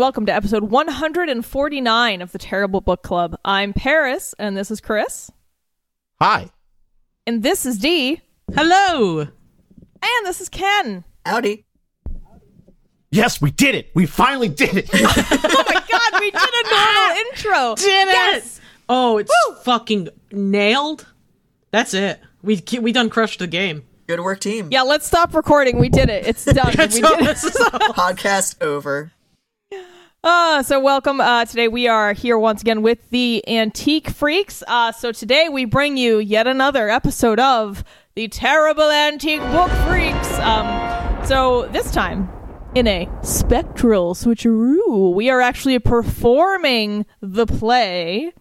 Welcome to episode 149 of the Terrible Book Club. I'm Paris, and this is Chris, Hi. and this is Dee, Hello. and this is Ken. Howdy. Yes, we did it. We finally did it. Oh my god, we did a normal intro! Did it? Yes! Oh, it's fucking nailed. That's it. We we done crushed the game. Good work, team. Yeah, let's stop recording. We did it. It's done. we did it. this is all- Podcast over. Uh, so welcome. Uh, today we are here once again with the Antique Freaks. Uh, so today we bring you yet another episode of the Terrible Antique Book Freaks. Um, so this time in a spectral switcheroo, we are actually performing the play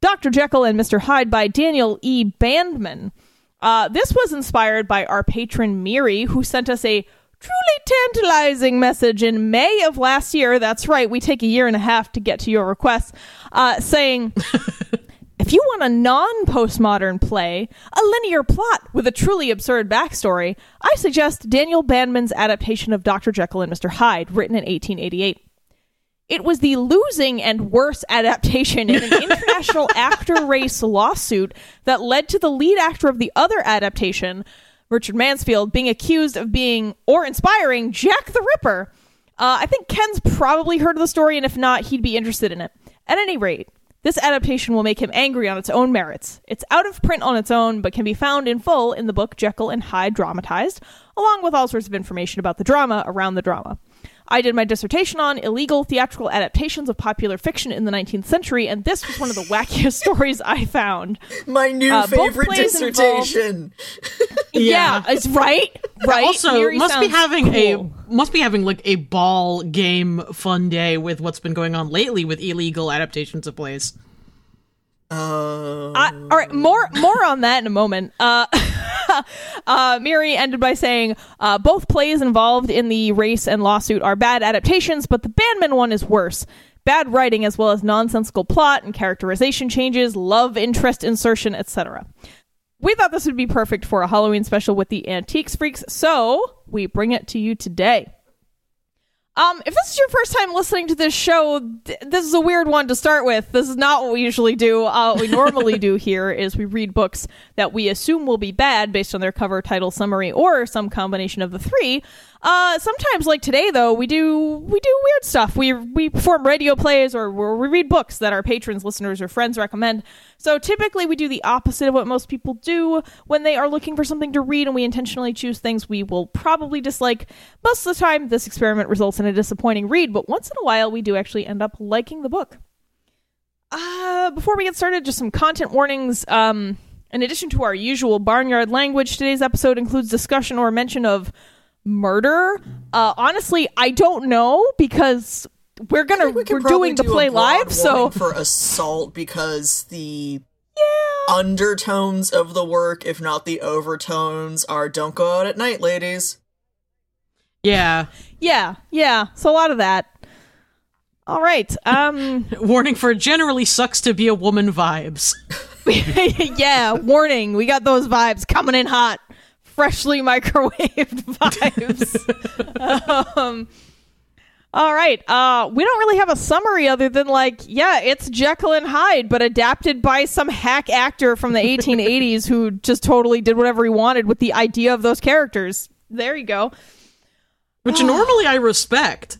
Dr. Jekyll and Mr. Hyde by Daniel E. Bandmann. Uh, this was inspired by our patron Miri, who sent us a truly tantalizing message in May of last year. That's right, we take a year and a half to get to your requests, uh, saying. If you want a non postmodern play, a linear plot with a truly absurd backstory, I suggest Daniel Bandmann's adaptation of Dr. Jekyll and Mr. Hyde, written in 1888. It was the losing and worse adaptation in an international actor race lawsuit that led to the lead actor of the other adaptation, Richard Mansfield, being accused of being or inspiring Jack the Ripper. Uh, I think Ken's probably heard of the story, and if not, he'd be interested in it. At any rate, this adaptation will make him angry on its own merits. It's out of print on its own, but can be found in full in the book Jekyll and Hyde Dramatized, along with all sorts of information about the drama around the drama. I did my dissertation on illegal theatrical adaptations of popular fiction in the 19th century, and this was one of the wackiest stories I found. My new Uh, favorite plays dissertation. Yeah, it's right, right. also Miri must be having cool. a must be having like a ball game fun day with what's been going on lately with illegal adaptations of plays. Uh, I, all right, more more on that in a moment. Uh, uh, Miri ended by saying uh, both plays involved in the race and lawsuit are bad adaptations, but the Bandmann one is worse. Bad writing as well as nonsensical plot and characterization changes, love interest insertion, etc. We thought this would be perfect for a Halloween special with the Antiques Freaks, so we bring it to you today. Um, if this is your first time listening to this show, th- this is a weird one to start with. This is not what we usually do. Uh, what we normally do here is we read books that we assume will be bad based on their cover, title, summary, or some combination of the three. Uh, sometimes, like today, though, we do we do weird stuff. We we perform radio plays or we read books that our patrons, listeners, or friends recommend. So typically, we do the opposite of what most people do when they are looking for something to read, and we intentionally choose things we will probably dislike. Most of the time, this experiment results in a disappointing read, but once in a while, we do actually end up liking the book. Uh, before we get started, just some content warnings. Um, in addition to our usual barnyard language, today's episode includes discussion or mention of murder. Uh, honestly, I don't know because we're gonna we we're probably doing the do a play live, so for assault because the undertones of the work, if not the overtones, are "Don't go out at night, ladies." Yeah. yeah, yeah. So a lot of that. All right. Um. Warning for generally sucks to be a woman vibes. yeah. Warning. We got those vibes coming in hot, freshly microwaved vibes. um. All right. Uh, we don't really have a summary other than like, yeah, it's Jekyll and Hyde, but adapted by some hack actor from the 1880s who just totally did whatever he wanted with the idea of those characters. There you go. Which normally I respect.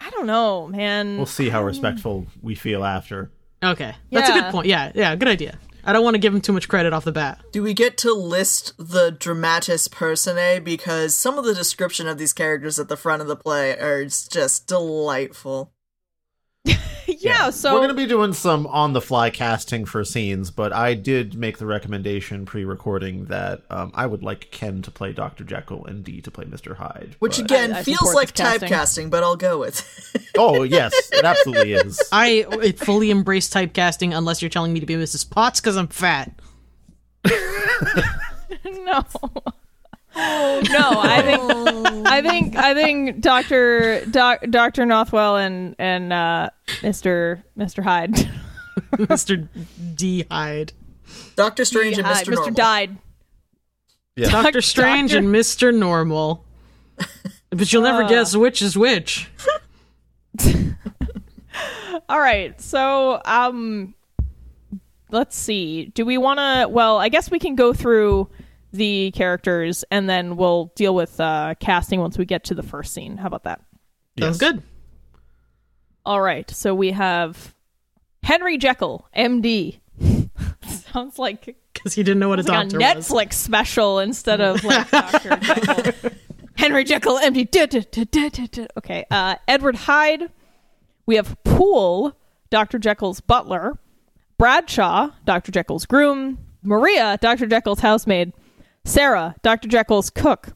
I don't know, man. We'll see how respectful we feel after. Okay, that's a good point. Yeah, yeah, good idea. I don't want to give him too much credit off the bat. Do we get to list the dramatis personae? Because some of the description of these characters at the front of the play are just delightful. Yeah, so we're gonna be doing some on the fly casting for scenes, but I did make the recommendation pre-recording that um, I would like Ken to play Doctor Jekyll and Dee to play Mister Hyde. Which but- again I- I feels like casting. typecasting, but I'll go with. it. oh yes, it absolutely is. I it fully embrace typecasting unless you're telling me to be Mrs. Potts because I'm fat. no. No, I think I think I think Doctor Doc, Doctor Nothwell and and uh, Mister Mister Hyde, Mr. D. Hyde. Doctor Strange and Hyde, Mr. Normal. died. Yeah. Doctor Strange Doctor- and Mr. Normal. But you'll never guess which is which. All right, so um, let's see. Do we want to? Well, I guess we can go through the characters and then we'll deal with uh, casting once we get to the first scene. How about that? Sounds good. All right, so we have Henry Jekyll, M.D. Sounds like Because he didn't know what a like a doctor was. Netflix special instead of like Dr. Jekyll. Henry Jekyll, MD. duh, duh, duh. Okay. Uh, Edward Hyde. We have Poole, Dr. Jekyll's butler. Bradshaw, Dr. Jekyll's groom. Maria, Dr. Jekyll's housemaid. Sarah, Dr. Jekyll's cook.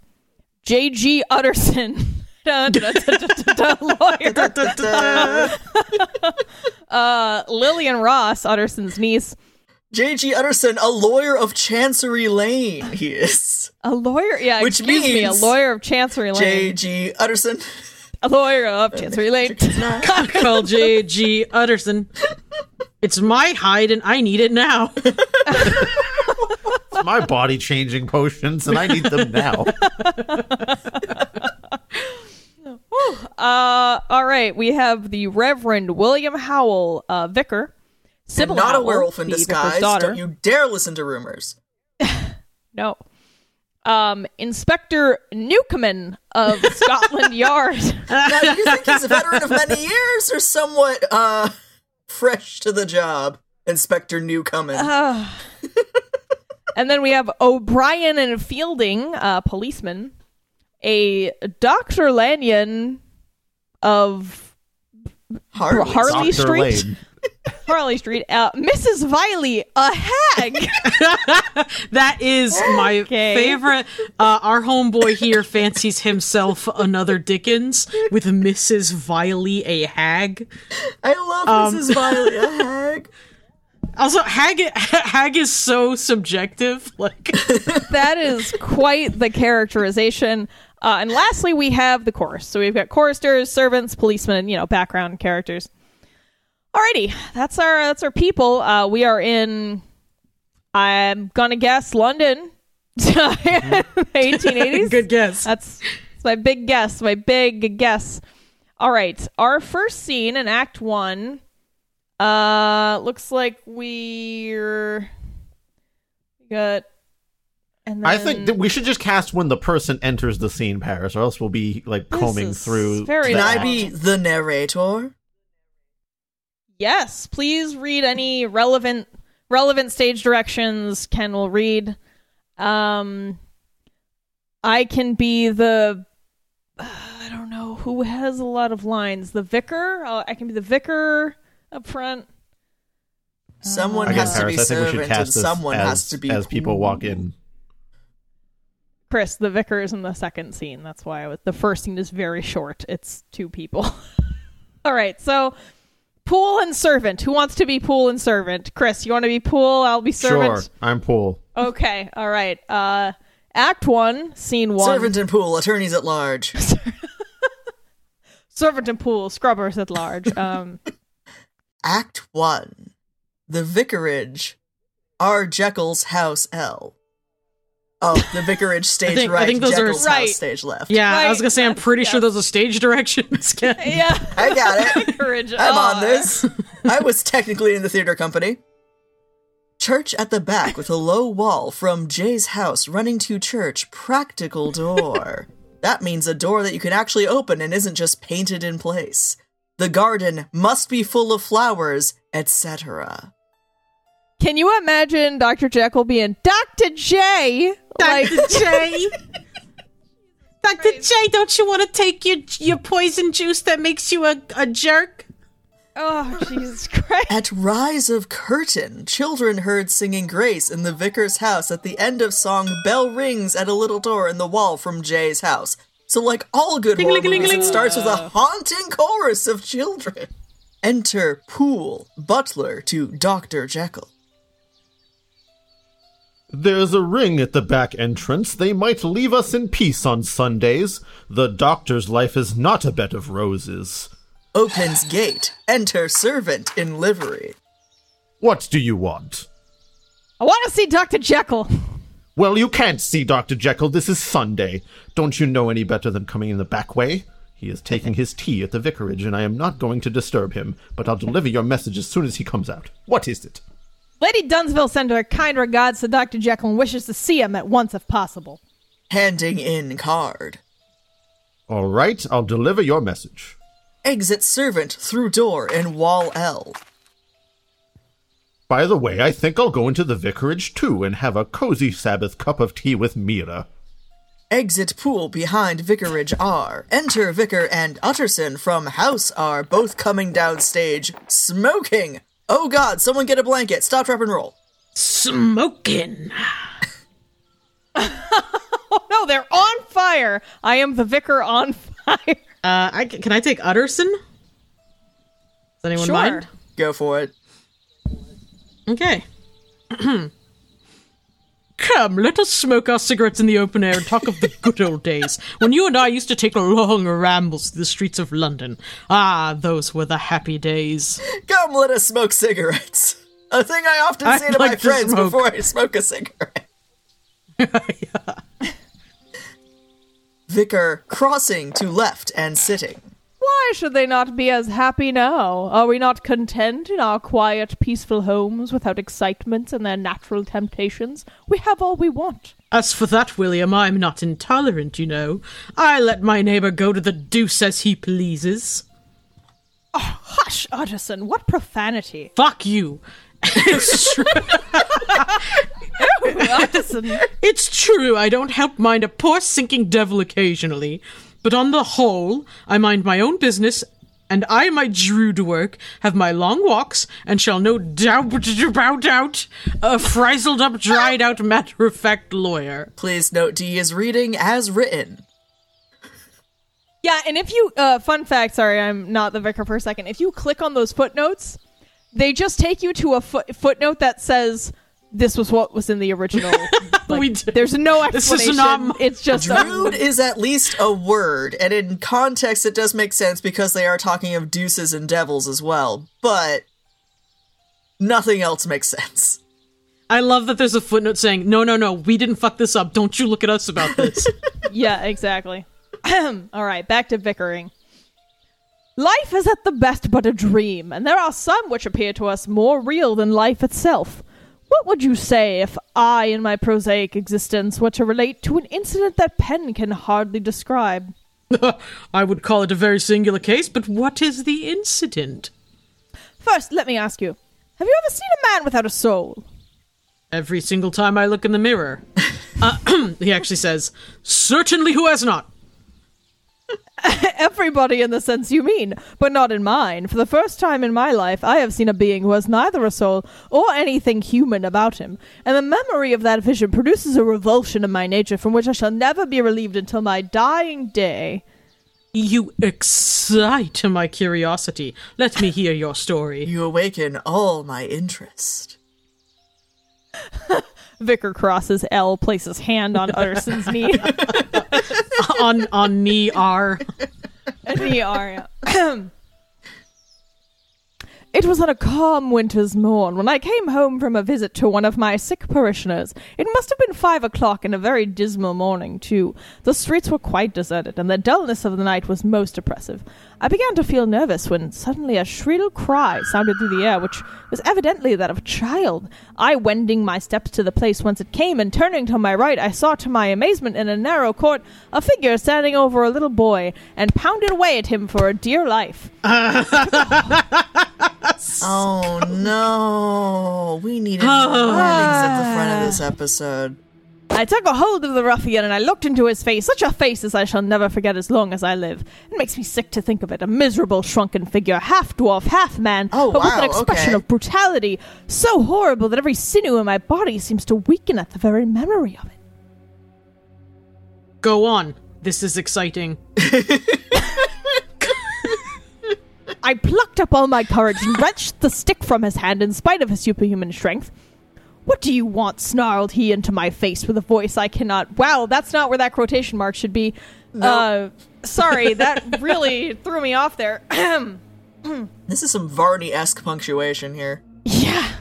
J.G. Utterson. lawyer. Uh, Lillian Ross, Utterson's niece. J.G. Utterson, a lawyer of Chancery Lane, he is. A lawyer, yeah, Which excuse me, a lawyer of Chancery Lane. J.G. Utterson. a lawyer of Chancery Lane. Call J.G. Utterson. It's my hide and I need it now. It's my body changing potions, and I need them now. Uh, all right, we have the Reverend William Howell, uh, vicar. Sybil Not a werewolf in disguise. Don't you dare listen to rumors. No. Um, Inspector Newcomen of Scotland Yard. Now, do you think he's a veteran of many years or somewhat uh fresh to the job? Inspector Newcomen. And then we have O'Brien and Fielding, uh, policeman. A Dr. Lanyon of Harley. Harley Street. Lane. Harley Street. Uh, Mrs. Viley, a hag. That is my Okay. favorite. Uh, our homeboy here fancies himself another Dickens with Mrs. Viley, a hag. I love Mrs. Viley, a hag. Also, hag hag is so subjective. Like, that is quite the characterization. Uh, and lastly, we have the chorus. So we've got choristers, servants, policemen, you know, background characters. Alrighty, that's our that's our people. Uh, we are in. I'm gonna guess London, 1880s. good guess. That's, that's my big guess. My big guess. All right, our first scene in Act One. Uh, looks like we're we got. And then I think that we should just cast when the person enters the scene, Paris, or else we'll be like combing through. very Can I be the narrator? yes. Please read any relevant relevant stage directions. Ken will read. Um, I can be the. I don't know who has a lot of lines. The vicar. Uh, I can be the vicar up front. Someone has to be Paris, I think we should servant, and someone as, has to be as people walk in. Chris, the vicar is in the second scene. That's why I was, the first scene is very short. It's two people. All right, so Poole and servant. Who wants to be Poole and servant? Chris, you want to be Poole? I'll be servant. Sure, I'm Poole. Okay. All right. Uh, Act one, scene one. servant and Poole, attorneys at large. servant and Poole, scrubbers at large. Um, Act one, the vicarage, R. Jekyll's house L. Oh, the vicarage stage think- I right, think those are- Jekyll's Right. stage left. Yeah, I was gonna say I'm that's- pretty sure yes. those are stage directions. Ken. yeah. I got it. Vicarage. I'm Aw. on this. I was technically in the theater company. Church at the back with a low wall from Jay's house running to church, practical door. That means a door that you can actually open and isn't just painted in place. The garden must be full of flowers, etc. Can you imagine Dr. Jekyll being Dr. J? Like, Dr. J. Dr. J, don't you want to take your your poison juice that makes you a, a jerk? oh, Jesus Christ. At rise of curtain, children heard singing grace in the vicar's house. At the end of song, bell rings at a little door in the wall from Jay's house. So, like all good horror movies, it starts with a haunting chorus of children. Enter Poole, butler to Dr. Jekyll. There's a ring at the back entrance. They might leave us in peace on Sundays. The doctor's life is not a bed of roses. Opens gate. Enter servant in livery. What do you want? I want to see Dr. Jekyll. Well, you can't see Dr. Jekyll. This is Sunday. Don't you know any better than coming in the back way? He is taking his tea at the vicarage, and I am not going to disturb him, but I'll deliver your message as soon as he comes out. What is it? Lady Dunsville sent her kind regards to Dr. Jekyll and wishes to see him at once if possible. Handing in card. All right, I'll deliver your message. Exit servant through door in wall L. By the way, I think I'll go into the vicarage too and have a cozy Sabbath cup of tea with Mira. Exit Poole behind Vicarage R. Enter Vicar and Utterson from House R, both coming down stage, smoking. Oh god, someone get a blanket. Stop, drop, and roll. Smoking. Oh no, they're on fire. I am the vicar on fire. Uh, I, can I take Utterson? Does anyone Sure. mind? Go for it. Okay. Come, let us smoke our cigarettes in the open air and talk of the good old days when you and I used to take long rambles through the streets of London. Ah, those were the happy days. Come, let us smoke cigarettes. A thing I often I'd say to my like to friends smoke. before I smoke a cigarette. Vicar crossing to left and sitting. Why should they not be as happy now? Are we not content in our quiet, peaceful homes without excitements and their natural temptations? We have all we want. As for that, William, I'm not intolerant, you know. I let my neighbor go to the deuce as he pleases. Oh, Hush, Utterson, what profanity. Fuck you. it's, true. Utterson. it's true, I don't help mind a poor sinking devil occasionally, but on the whole, I mind my own business, and I and my druid work have my long walks, and shall no doubt about out a frizzled up, dried out, matter of fact lawyer. Please note D is reading as written. Yeah, and if you, uh, fun fact, sorry, I'm not the vicar for a second. If you click on those footnotes, they just take you to a foot- footnote that says this was what was in the original. Like, We did. There's no This is explanation. not m- it's just Druid is at least a word, and in context it does make sense because they are talking of deuces and devils as well, but nothing else makes sense. I love that there's a footnote saying, no, no, no, we didn't fuck this up. Don't you look at us about this. Yeah, exactly. All right, back to vicaring. Life is at the best but a dream, and there are some which appear to us more real than life itself. What would you say if I, in my prosaic existence, were to relate to an incident that pen can hardly describe? I would call it a very singular case, but what is the incident? First, let me ask you have you ever seen a man without a soul? Every single time I look in the mirror. Uh, he actually says, Certainly who has not? Everybody in the sense you mean, but not in mine. For the first time in my life, I have seen a being who has neither a soul or anything human about him, and the memory of that vision produces a revulsion in my nature from which I shall never be relieved until my dying day. You excite my curiosity. Let me hear your story. You awaken all my interest. Vicar crosses L, places hand on Utterson's knee. on on knee R. knee R, yeah. It was on a calm winter's morn when I came home from a visit to one of my sick parishioners. It must have been five o'clock and a very dismal morning, too. The streets were quite deserted, and the dullness of the night was most oppressive. I began to feel nervous when suddenly a shrill cry sounded through the air, which was evidently that of a child. I wending my steps to the place whence it came, and turning to my right, I saw to my amazement in a narrow court a figure standing over a little boy, and pounded away at him for a dear life. Oh no. We needed more warnings at the front of this episode. I took a hold of the ruffian and I looked into his face, such a face as I shall never forget as long as I live. It makes me sick to think of it. A miserable, shrunken figure, half dwarf, half man, Oh, but with an expression okay. of brutality so horrible that every sinew in my body seems to weaken at the very memory of it. Go on. This is exciting. I plucked up all my courage and wrenched the stick from his hand in spite of his superhuman strength. What do you want? snarled he into my face with a voice I cannot. Wow, that's not where that quotation mark should be. Uh, sorry, that really threw me off there. This is some Varney esque punctuation here. yeah.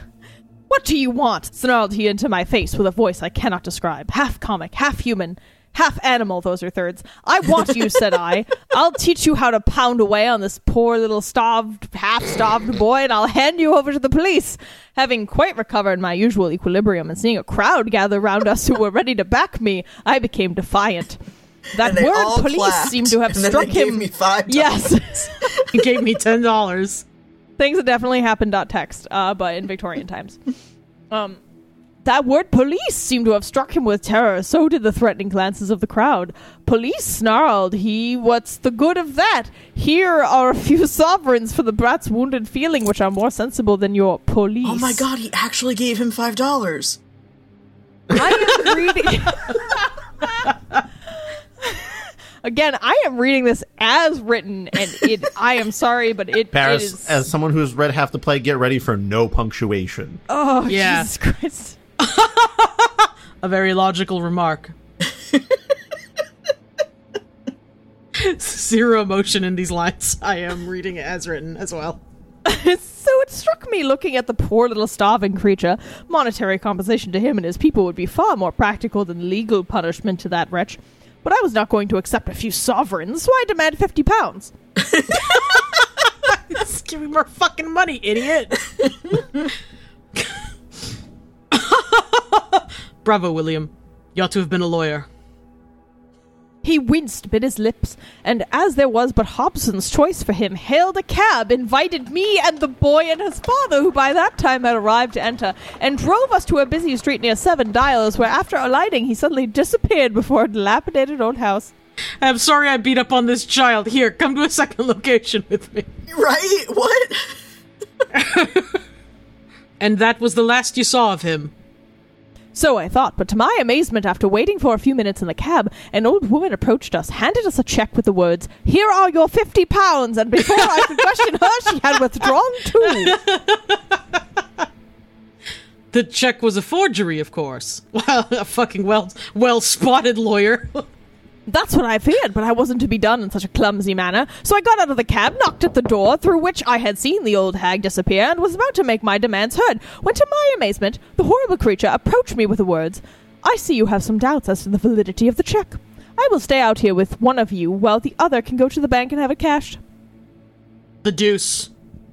What do you want? snarled he into my face with a voice I cannot describe. Half comic, half human, half animal, those are thirds. I want you, said I. I'll teach you how to pound away on this poor little starved, half starved boy, and I'll hand you over to the police. Having quite recovered my usual equilibrium and seeing a crowd gather round us who were ready to back me, I became defiant. That word police clapped, seemed to have and then struck they gave him. me five Yes. He gave me ten dollars. things that definitely happened dot text uh, but in victorian times um that word police seemed to have struck him with terror so did the threatening glances of the crowd police snarled he what's the good of that here are a few sovereigns for the brat's wounded feeling which are more sensible than your police Oh my god, he actually gave him five dollars. i am reading Again, I am reading this as written, and it. I am sorry, but it, it Paris, is. as someone who has read half the play, get ready for no punctuation. oh, Yeah. Jesus Christ! A very logical remark. Zero emotion in these lines. I am reading it as written as well. So it struck me looking at the poor little starving creature, monetary compensation to him and his people would be far more practical than legal punishment to that wretch. But I was not going to accept a few sovereigns, so I demand fifty pounds. Just give me more fucking money, idiot. Bravo, William. You ought to have been a lawyer. He winced, bit his lips, and as there was but Hobson's choice for him, hailed a cab, invited me and the boy and his father, who by that time had arrived to enter, and drove us to a busy street near Seven Dials, where after alighting he suddenly disappeared before a dilapidated old house. I'm sorry I beat up on this child. Here, come to a second location with me. Right? What? And that was the last you saw of him. So I thought, but to my amazement, after waiting for a few minutes in the cab, an old woman approached us, handed us a check with the words, Here are your fifty pounds, and before I could question her, she had withdrawn too. The check was a forgery, of course. Well, a fucking well well spotted lawyer. That's what I feared, but I wasn't to be done in such a clumsy manner. So I got out of the cab, knocked at the door, through which I had seen the old hag disappear, and was about to make my demands heard, when to my amazement, the horrible creature approached me with the words, I see you have some doubts as to the validity of the check. I will stay out here with one of you, while the other can go to the bank and have it cashed. the deuce.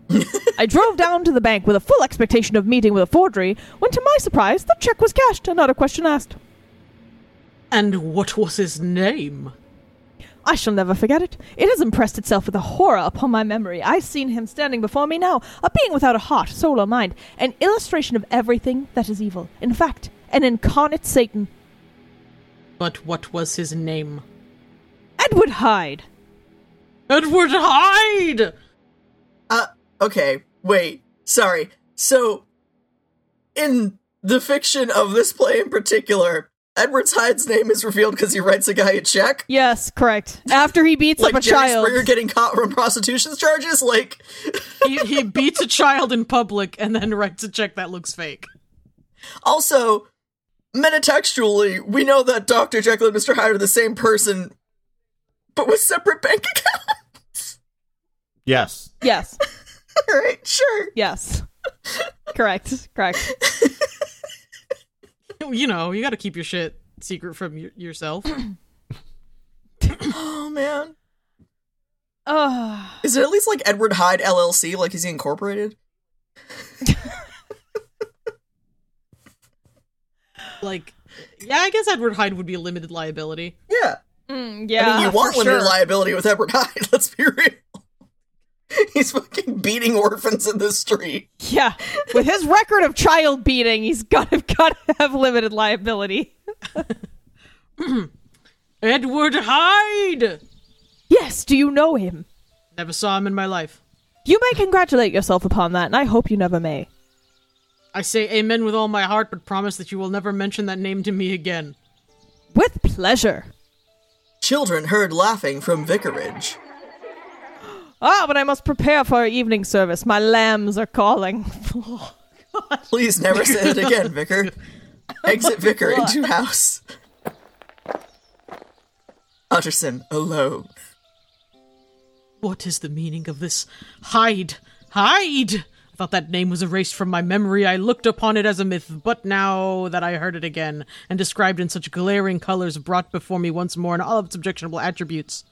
I drove down to the bank with a full expectation of meeting with a forgery, when to my surprise, the check was cashed and not a question asked. And what was his name? I shall never forget it. It has impressed itself with a horror upon my memory. I've seen him standing before me now, a being without a heart, soul, or mind, an illustration of everything that is evil. In fact, an incarnate Satan. But what was his name? Edward Hyde. Edward Hyde! Uh, okay, wait, sorry. So, in the fiction of this play in particular, Edward Hyde's name is revealed because he writes a guy a check. Yes, correct. After he beats Like up a Jerry child. Springer getting caught from prostitution charges? Like, he, he beats a child in public and then writes a check that looks fake. also, metatextually, we know that Dr. Jekyll and Mr. Hyde are the same person, but with separate bank accounts. Yes. Yes. right, sure. Yes. correct. Correct. You know, you got to keep your shit secret from y- yourself. Oh man. Oh, Is it at least like Edward Hyde LLC? Like is he incorporated? like, yeah, I guess Edward Hyde would be a limited liability. Yeah. mm, yeah. I mean, you want for limited sure. liability with Edward Hyde. Let's be real. He's fucking beating orphans in the street. Yeah, with his record of child beating, he's gotta gotta have limited liability. Edward Hyde! Yes, do you know him? Never saw him in my life. You may congratulate yourself upon that, and I hope you never may. I say amen with all my heart, but promise that you will never mention that name to me again. With pleasure. Children heard laughing from Vicarage. Ah, but I must prepare for our evening service. My lambs are calling. Please never say it again, Vicar. Exit Vicar into house. Utterson alone. What is the meaning of this? Hyde! Hyde! I thought that name was erased from my memory. I looked upon it as a myth, but now that I heard it again, and described in such glaring colors, brought before me once more in all of its objectionable attributes.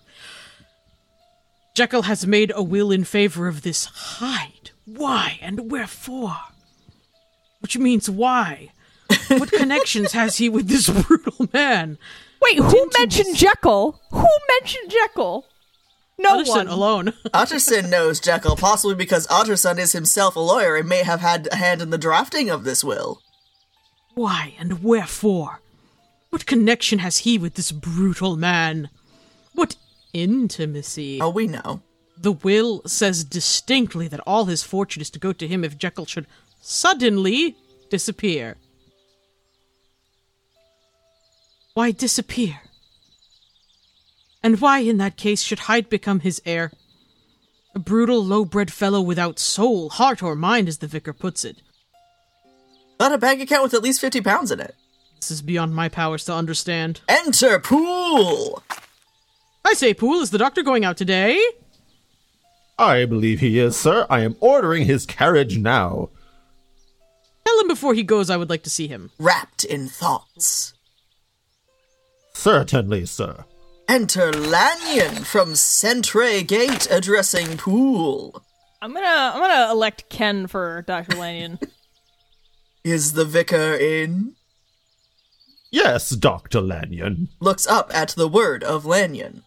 Jekyll has made a will in favor of this Hyde. Why and wherefore? Which means why? What connections has he with this brutal man? Wait, who mentioned Jekyll? Who mentioned Jekyll? No Utterson one. alone. Utterson knows Jekyll, possibly because Utterson is himself a lawyer and may have had a hand in the drafting of this will. Why and wherefore? What connection has he with this brutal man? What intimacy? Oh, we know. The will says distinctly that all his fortune is to go to him if Jekyll should suddenly disappear. Why disappear? And why, in that case, should Hyde become his heir? A brutal, low bred fellow without soul, heart, or mind, as the vicar puts it. Not a bank account with at least 50 pounds in it. This is beyond my powers to understand. Enter Poole! I say, Poole, is the doctor going out today? I believe he is, sir. I am ordering his carriage now. Tell him before he goes I would like to see him. Wrapped in thoughts. Certainly, sir. Enter Lanyon from Centre Gate addressing Poole. I'm gonna I'm gonna elect Ken for Dr. Lanyon. Is the vicar in? Yes, Dr. Lanyon. Looks up at the word of Lanyon.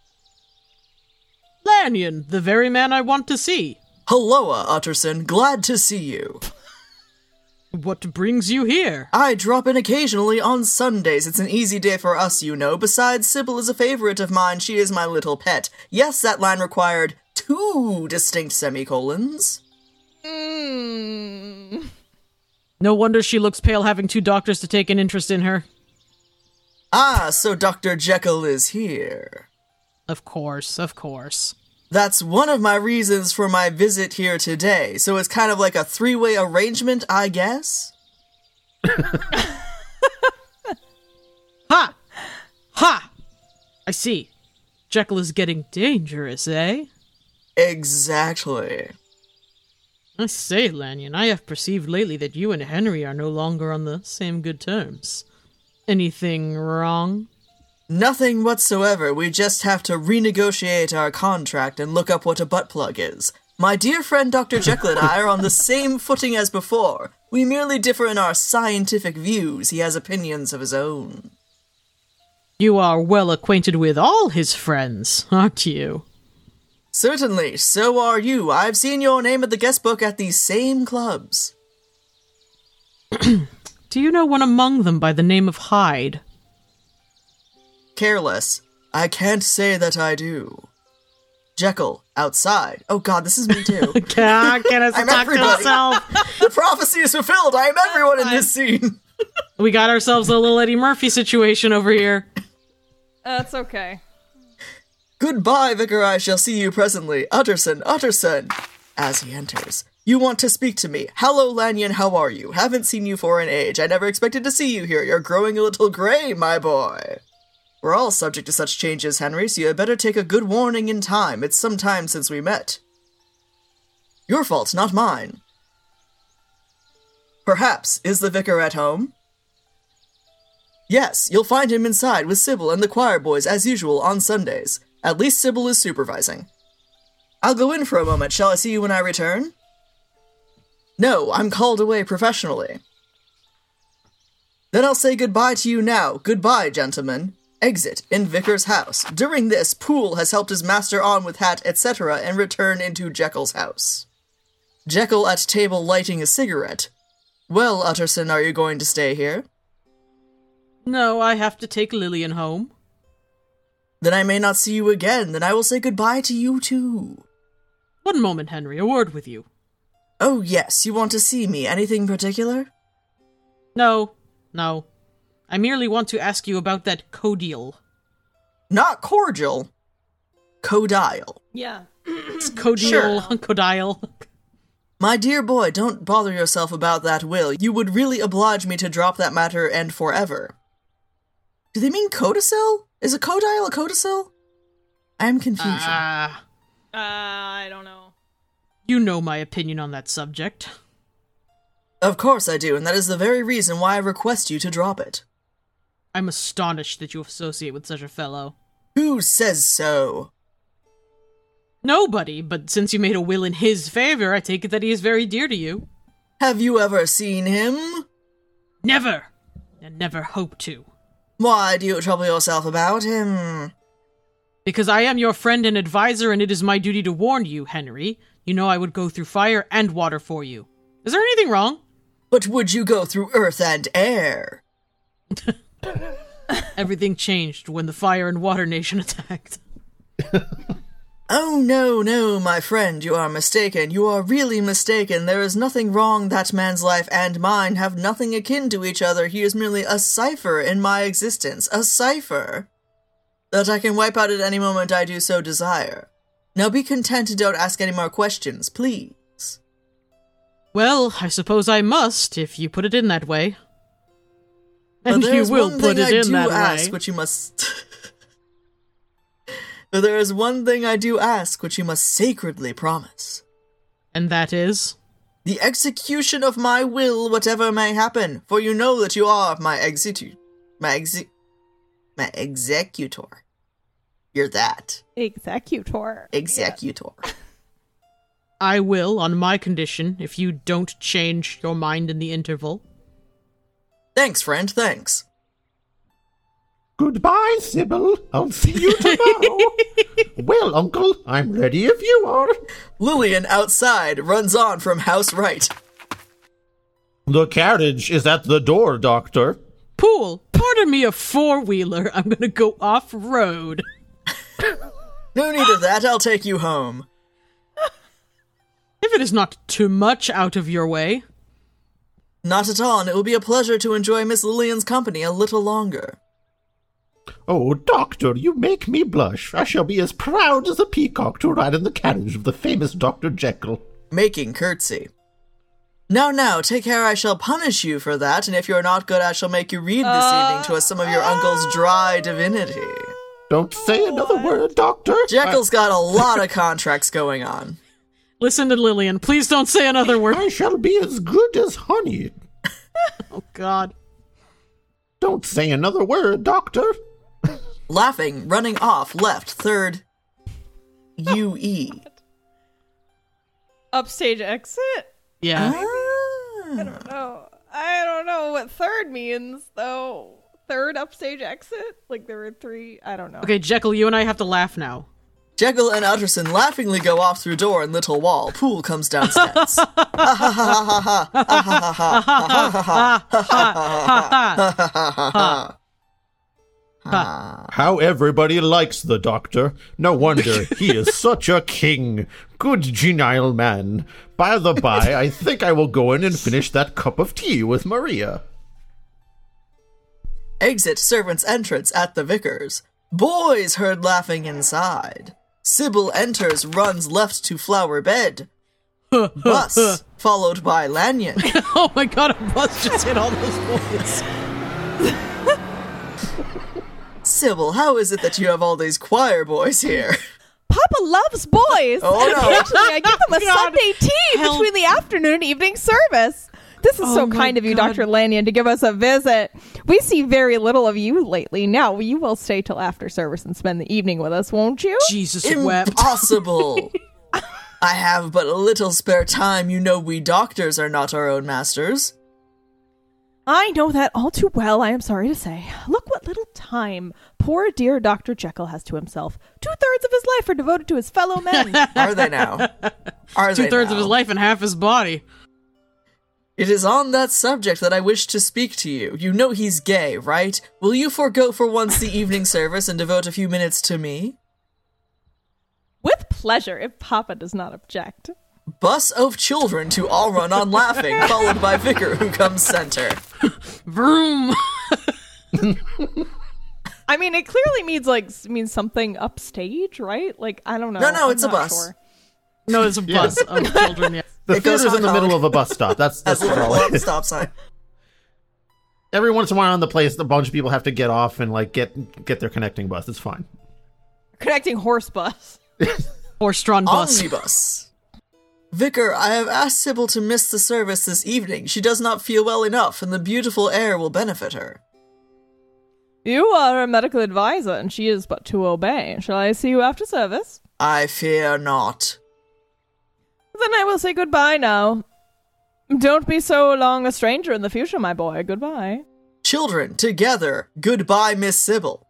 Lanyon, the very man I want to see. Helloa, Utterson. Glad to see you. What brings you here? I drop in occasionally on Sundays. It's an easy day for us, you know. Besides, Sybil is a favorite of mine. She is my little pet. Yes, that line required two distinct semicolons. mm. No wonder she looks pale having two doctors to take an interest in her. Ah, so Dr. Jekyll is here. Of course, of course. That's one of my reasons for my visit here today. So it's kind of like a three way arrangement, I guess? Ha! Ha! I see. Jekyll is getting dangerous, eh? Exactly. I say, Lanyon, I have perceived lately that you and Henry are no longer on the same good terms. Anything wrong? Nothing whatsoever. We just have to renegotiate our contract and look up what a butt plug is. My dear friend Dr. Jekyll and I are on the same footing as before. We merely differ in our scientific views. He has opinions of his own. You are well acquainted with all his friends, aren't you? Certainly, so are you. I've seen your name at the guest book at these same clubs. Do you know one among them by the name of Hyde? Careless. I can't say that I do. Jekyll, outside. Oh god, this is me too. Can't get us I'm talk to everybody. himself. the prophecy is fulfilled. I am everyone in this scene. We got ourselves a little Eddie Murphy situation over here. That's okay. Goodbye, Vicar. I shall see you presently. Utterson, Utterson! As he enters. You want to speak to me. Hello, Lanyon, how are you? Haven't seen you for an age. I never expected to see you here. You're growing a little gray, my boy. We're all subject to such changes, Henry, so you had better take a good warning in time. It's some time since we met. Your fault, not mine. Perhaps, is the vicar at home? Yes, you'll find him inside with Sybil and the choir boys as usual on Sundays. At least Sybil is supervising. I'll go in for a moment. Shall I see you when I return? No, I'm called away professionally. Then I'll say goodbye to you now. Goodbye, gentlemen. Exit in Vicar's house. During this, Poole has helped his master on with hat, etc., and return into Jekyll's house. Jekyll at table lighting a cigarette. Well, Utterson, are you going to stay here? No, I have to take Lillian home. Then I may not see you again. Then I will say goodbye to you too. One moment, Henry. A word with you. Oh, yes, you want to see me. Anything particular? No, no. I merely want to ask you about that codial. Not cordial. Codial. Yeah. It's codial, codial. My dear boy, don't bother yourself about that will. You would really oblige me to drop that matter and forever. Do they mean codicil? Is a codile a codicil? I am confused. Ah, Uh, I don't know. you know my opinion on that subject. of course I do, and that is the very reason why I request you to drop it. I'm astonished that you associate with such a fellow. Who says so? Nobody, but since you made a will in his favor, I take it that he is very dear to you. Have you ever seen him? Never! And never hope to. Why do you trouble yourself about him? Because I am your friend and advisor, and it is my duty to warn you, Henry. You know I would go through fire and water for you. Is there anything wrong? But would you go through earth and air? Everything changed when the fire and water nation attacked. Oh, no, no, my friend, you are mistaken. You are really mistaken. There is nothing wrong. That man's life and mine have nothing akin to each other. He is merely a cipher in my existence. A cipher. That I can wipe out at any moment I do so desire. Now be content and don't ask any more questions, please. Well, I suppose I must, if you put it in that way. But And you there's will one put thing it I in do that ask, way. which you must. but there is one thing I do ask, which you must sacredly promise. And that is? The execution of my will, whatever may happen, for you know that you are my execu- my exec, my executor. You're that Executor. executor. I will, on my condition, if you don't change your mind in the interval. Thanks, friend. Thanks. Goodbye, Sybil. I'll see you tomorrow. well, Uncle, I'm ready if you are. Lillian outside runs on from house right. The carriage is at the door, Doctor. Poole, pardon me a four wheeler. I'm gonna go off road. No need of that. I'll take you home. If it is not too much out of your way. Not at all, and it will be a pleasure to enjoy Miss Lillian's company a little longer. Oh, Doctor, you make me blush. I shall be as proud as a peacock to ride in the carriage of the famous Dr. Jekyll. making curtsy. Now, now, take care, I shall punish you for that, and if you're not good, I shall make you read this uh, evening to us some of your uncle's dry divinity. Don't say another word, Doctor. Jekyll's got a lot of contracts going on. Listen to Lillian. Please don't say another word. I shall be as good as honey. Oh, God. Don't say another word, Doctor. Laughing, running off, left, third, oh, UE. Upstage exit? Yeah. Ah. No. I don't know what third means, though. Third upstage exit? Like there were three. I don't know. Okay, Jekyll, you and I have to laugh now. Jekyll and Utterson laughingly go off through door and little wall. Poole comes downstairs. Ha ha ha ha ha ha ha ha ha ha! How everybody likes the Doctor. No wonder he is such a king. Good genial man. By the by, I think I will go in and finish that cup of tea with Maria. Exit servant's entrance at the vicar's. Boys heard laughing inside. Sybil enters, runs left to flower bed. Bus, followed by Lanyon. Oh my god, a bus just hit all those boys. Sybil, how is it that you have all these choir boys here? Papa Papa loves boys. Oh, no. Occasionally, I give them a God, Sunday tea help. between the afternoon and evening service. This is Oh so kind of you, God. Dr. Lanyon, to give us a visit. We see very little of you lately. Now, you will stay till after service and spend the evening with us, won't you? Jesus wept. Impossible. I have but a little spare time. You know, we doctors are not our own masters. I know that all too well, I am sorry to say. Look what little time poor dear Dr. Jekyll has to himself. Two thirds of his life are devoted to his fellow men. Are they now? Are Two they thirds of his life and half his body. It is on that subject that I wish to speak to you. You know he's gay, right? Will you forego for once the evening service and devote a few minutes to me? With pleasure, if Papa does not object. Bus of children to all run on laughing, followed by Vicar who comes center. Vroom. I mean, it clearly means like means something upstage, right? Like I don't know. No, no, I'm it's a bus. sure. No, it's a bus of children. Yeah. The It goes theater's in the honk, middle of a bus stop. That's that's As a all. stop sign. Every once in a while on the place, a bunch of people have to get off and like get get their connecting bus. It's fine. Connecting horse bus. Horse-drawn bus. Omnibus. Vicar, I have asked Sybil to miss the service this evening. She does not feel well enough, and the beautiful air will benefit her. You are a medical advisor, and she is but to obey. Shall I see you after service? I fear not. Then I will say goodbye now. Don't be so long a stranger in the future, my boy. Goodbye. Children, together, goodbye, Miss Sybil.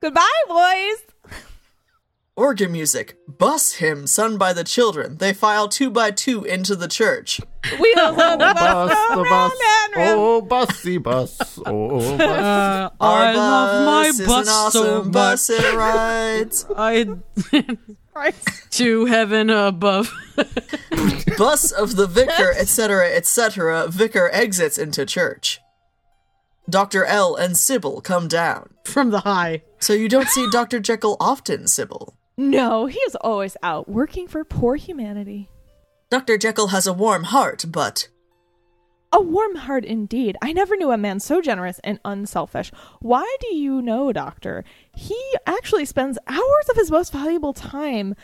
Goodbye, boys. Organ music, bus hymn sung by the children. They file two by two into the church. Wheels on the bus, Bus, the bus. Oh, bussy bus. Oh, bus. Uh, Our I love my is bus an awesome so bus it rides. I Christ. to heaven above. bus of the vicar, etc., etc. Vicar exits into church. Dr. L and Sybil come down. From the high. So you don't see Dr. Jekyll often, Sybil. No, he is always out working for poor humanity. Dr. Jekyll has a warm heart, but A warm heart indeed. I never knew a man so generous and unselfish. Why do you know, Doctor? He actually spends hours of his most valuable time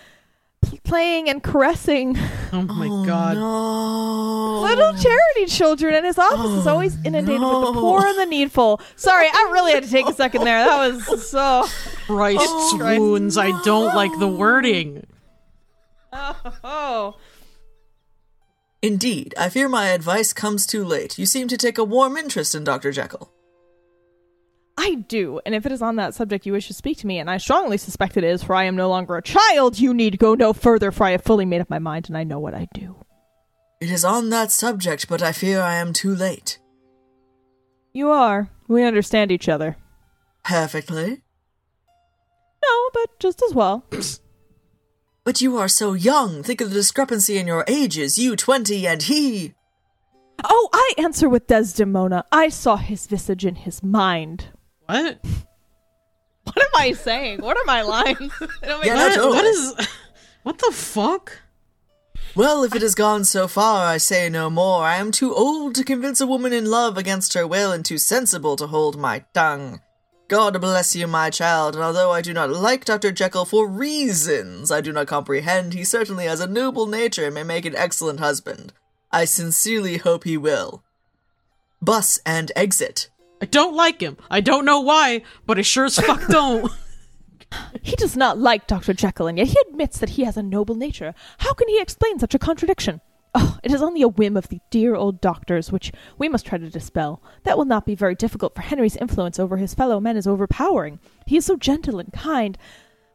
pl- playing and caressing Oh my oh, god. no. little charity children, and his office is oh, always inundated with the poor and the needful. Sorry, I really had to take a second there. That was so. Christ Christ. Oh, wounds. I don't like the wording. Oh. Indeed, I fear my advice comes too late. You seem to take a warm interest in Dr. Jekyll. I do, and if it is on that subject you wish to speak to me, and I strongly suspect it is, for I am no longer a child, you need go no further, for I have fully made up my mind and I know what I do. It is on that subject, but I fear I am too late. You are. We understand each other. Perfectly. No, but just as well. But you are so young. Think of the discrepancy in your ages. You twenty and he. Oh, I answer with Desdemona. I saw his visage in his mind. What? What am I saying? What are my lines? They don't make Yeah, no, What, totally. what is. What the fuck? Well, if it has gone so far, I say no more. I am too old to convince a woman in love against her will, and too sensible to hold my tongue. God bless you, my child, and although I do not like Dr. Jekyll for reasons I do not comprehend, he certainly has a noble nature and may make an excellent husband. I sincerely hope he will. Bus and exit. I don't like him. I don't know why, but I sure as fuck don't. He does not like Dr. Jekyll, and yet he admits that he has a noble nature. How can he explain such a contradiction? Oh, it is only a whim of the dear old doctor's, which we must try to dispel. That will not be very difficult, for Henry's influence over his fellow men is overpowering. He is so gentle and kind.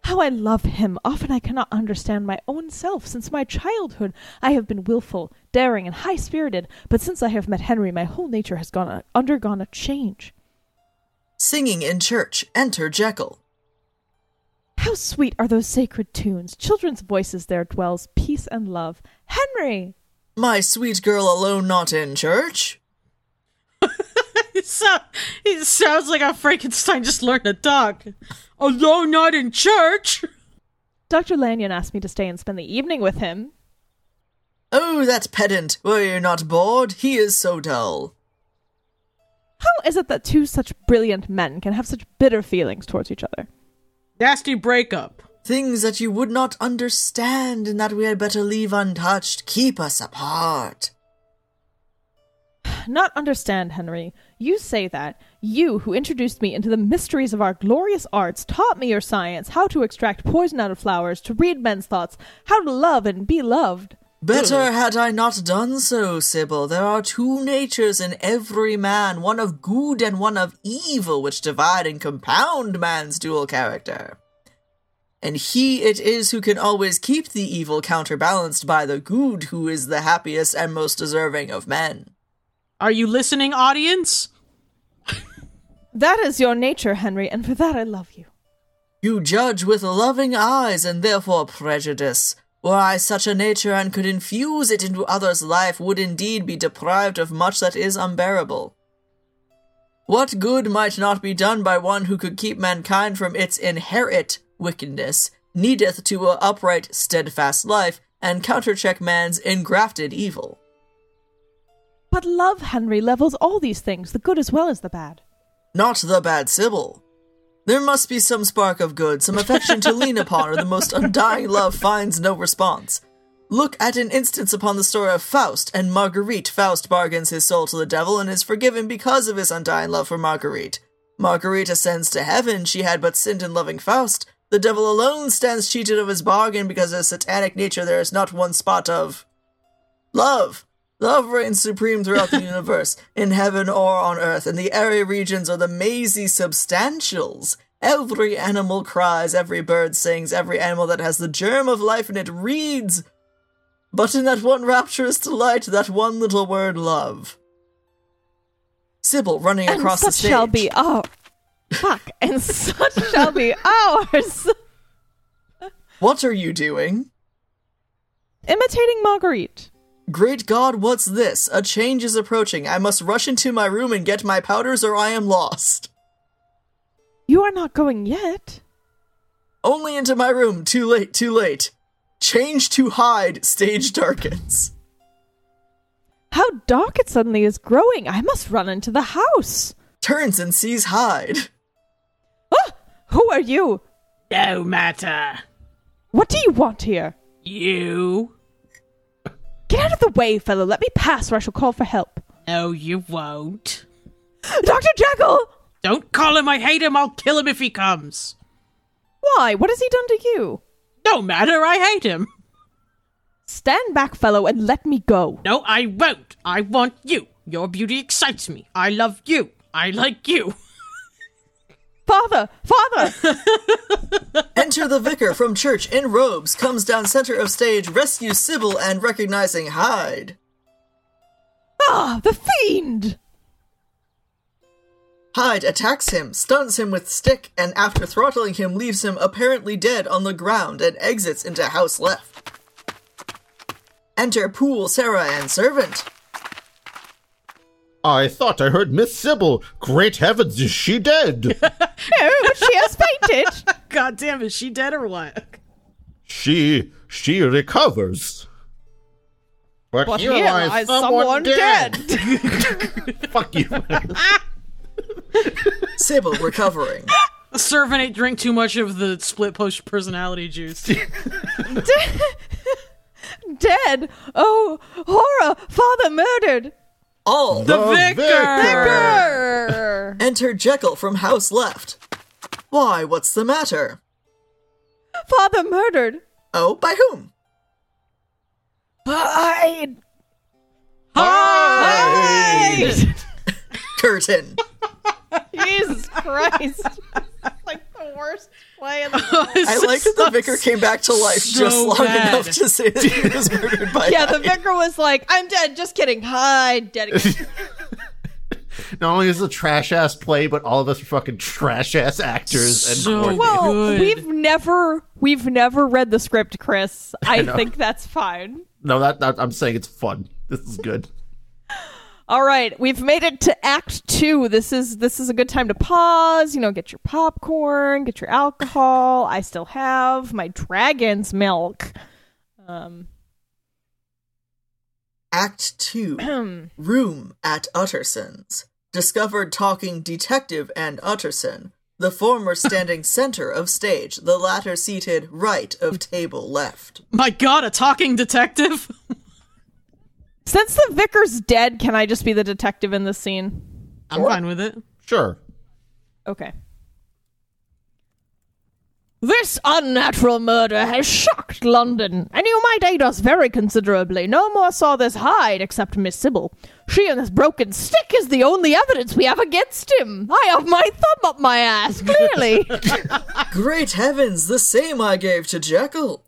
How I love him! Often I cannot understand my own self. Since my childhood, I have been wilful, daring, and high spirited, but since I have met Henry, my whole nature has gone undergone a change. Singing in church. Enter Jekyll. How sweet are those sacred tunes! Children's voices there dwells peace and love. Henry! My sweet girl alone not in church? it, so, it sounds like a Frankenstein just learned to talk. Alone not in church. Dr. Lanyon asked me to stay and spend the evening with him. Oh, that pedant! Were you not bored? He is so dull. How is it that two such brilliant men can have such bitter feelings towards each other? Nasty breakup. Things that you would not understand and that we had better leave untouched keep us apart. Not understand, Henry. You say that. You, who introduced me into the mysteries of our glorious arts, taught me your science, how to extract poison out of flowers, to read men's thoughts, how to love and be loved. Better had I not done so, Sybil. There are two natures in every man, one of good and one of evil, which divide and compound man's dual character. And he it is who can always keep the evil counterbalanced by the good, who is the happiest and most deserving of men. Are you listening, audience? That is your nature, Henry, and for that I love you. You judge with loving eyes and therefore prejudice. Were I such a nature and could infuse it into others' life, would indeed be deprived of much that is unbearable. What good might not be done by one who could keep mankind from its inherent wickedness, needeth to a upright, steadfast life, and countercheck man's engrafted evil? But love, Henry, levels all these things, the good as well as the bad. Not the bad Sybil. There must be some spark of good, some affection to lean upon, or the most undying love finds no response. Look at an instance upon the story of Faust and Marguerite. Faust bargains his soul to the devil and is forgiven because of his undying love for Marguerite. Marguerite ascends to heaven, she had but sinned in loving Faust. The devil alone stands cheated of his bargain because of his satanic nature there is not one spot of love. Love reigns supreme throughout the universe, in heaven or on earth, in the airy regions are the mazy substantials. Every animal cries, every bird sings, every animal that has the germ of life in it reads. But in that one rapturous delight, that one little word, love. Sybil running And across the stage. shall be our fuck, and such shall be ours. What are you doing? Imitating Marguerite. Great God, what's this? A change is approaching. I must rush into my room and get my powders or I am lost. You are not going yet. Only into my room. Too late, too late. Change to Hyde. Stage darkens. How dark it suddenly is growing. I must run into the house. Turns and sees Hyde. Who are you? No matter. What do you want here? You. Get out of the way, fellow. Let me pass, or I shall call for help. No, you won't. Dr. Jekyll! Don't call him. I hate him. I'll kill him if he comes. Why? What has he done to you? No matter. I hate him. Stand back, fellow, and let me go. No, I won't. I want you. Your beauty excites me. I love you. I like you. Father! Father! Enter the vicar from church in robes, comes down center of stage, rescues Sybil, and recognizing Hyde. ah, the fiend! Hyde attacks him, stuns him with stick, and after throttling him, leaves him apparently dead on the ground and exits into house left. Enter Poole, Sarah, and servant. I thought I heard Miss Sybil. Great heavens, is she dead? oh, she has fainted. God damn, is she dead or what? she she recovers. But, But here, here lies lies someone, someone dead. Fuck you. Sybil recovering. The servant ate drink too much of the split post personality juice. Dead. Oh, horror! Father murdered. All The The vicar! Grr. enter Jekyll from house left. Why, what's the matter? Father murdered. Oh, by whom? Hyde. Hyde! Curtain. Jesus Christ. Like the worst play in the I like that the vicar came back to life so just long bad. enough to say that he was murdered by Yeah, the vicar was like, I'm dead. Just kidding. Hi, Dead again. Not only is it a trash ass play, but all of us are fucking trash ass actors. And So- coordinators. Well, Good. we've never we've never read the script, Chris. I, know. think that's fine. no, that, that I'm saying it's fun. This is good. All right, we've made it to Act Two. This is this is a good time to pause. You know, get your popcorn, get your alcohol. I still have my dragon's milk. Um, Act 2. Room at Utterson's. Discovered talking detective and Utterson. The former standing center of stage, the latter seated right of table left. My god, a talking detective? Since the vicar's dead, can I just be the detective in this scene? I'm fine with it. Sure. Okay. This unnatural murder has shocked London, and you might aid us very considerably. No more saw this Hyde except Miss Sybil. She and this broken stick is the only evidence we have against him. I have my thumb up my ass, clearly. Great heavens, the same I gave to Jekyll.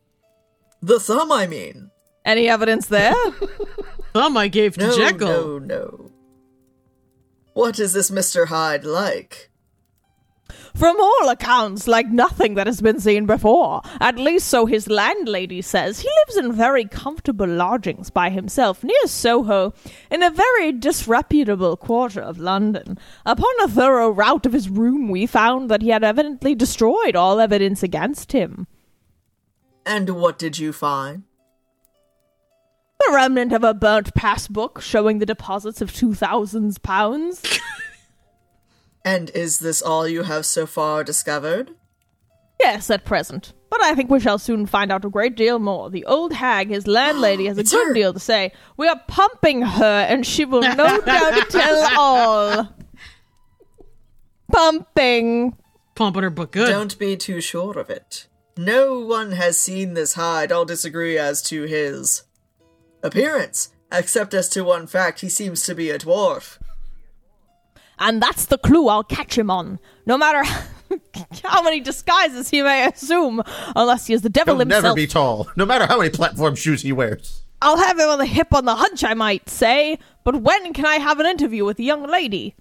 The thumb, I mean. Any evidence there? Thumb I gave to No, Jekyll. no, no. What is this Mr. Hyde like? From all accounts, like nothing that has been seen before. At least so his landlady says. He lives in very comfortable lodgings by himself near Soho, in a very disreputable quarter of London. Upon a thorough rout of his room, we found that he had evidently destroyed all evidence against him. And what did you find? The remnant of a burnt passbook showing the deposits of two thousand pounds. And is this all you have so far discovered? Yes, at present. But I think we shall soon find out a great deal more. The old hag, his landlady, has a It's good her. deal to say. We are pumping her, and she will no doubt tell all. Pumping. Pumping her, but good. Don't be too sure of it. No one has seen this Hyde. I'll disagree as to his appearance, except as to one fact he seems to be a dwarf. And that's the clue I'll catch him on. No matter how many disguises he may assume, unless he is the devil himself. He'll never be tall, no matter how many platform shoes he wears. I'll have him on the hip on the hunch, I might say. But when can I have an interview with the young lady?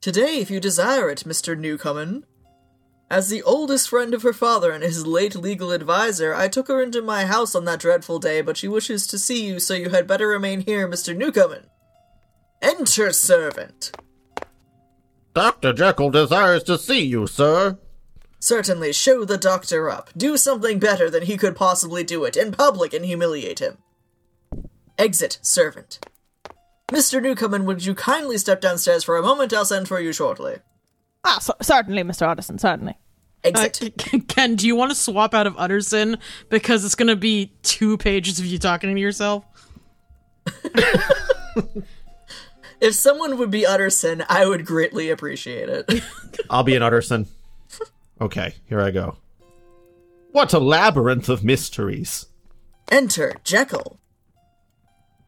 Today, if you desire it, Mr. Newcomen. As the oldest friend of her father and his late legal adviser, I took her into my house on that dreadful day, but she wishes to see you, so you had better remain here, Mr. Newcomen. Enter, servant. Dr. Jekyll desires to see you, sir. Certainly, show the doctor up. Do something better than he could possibly do it in public and humiliate him. Exit, servant. Mr. Newcomen, would you kindly step downstairs for a moment? I'll send for you shortly. Ah, cer- certainly, Mr. Addison, certainly. Uh, Ken, do you want to swap out of Utterson? Because it's going to be two pages of you talking to yourself. if someone would be Utterson, I would greatly appreciate it. I'll be an Utterson. Okay, here I go. What a labyrinth of mysteries. Enter, Jekyll.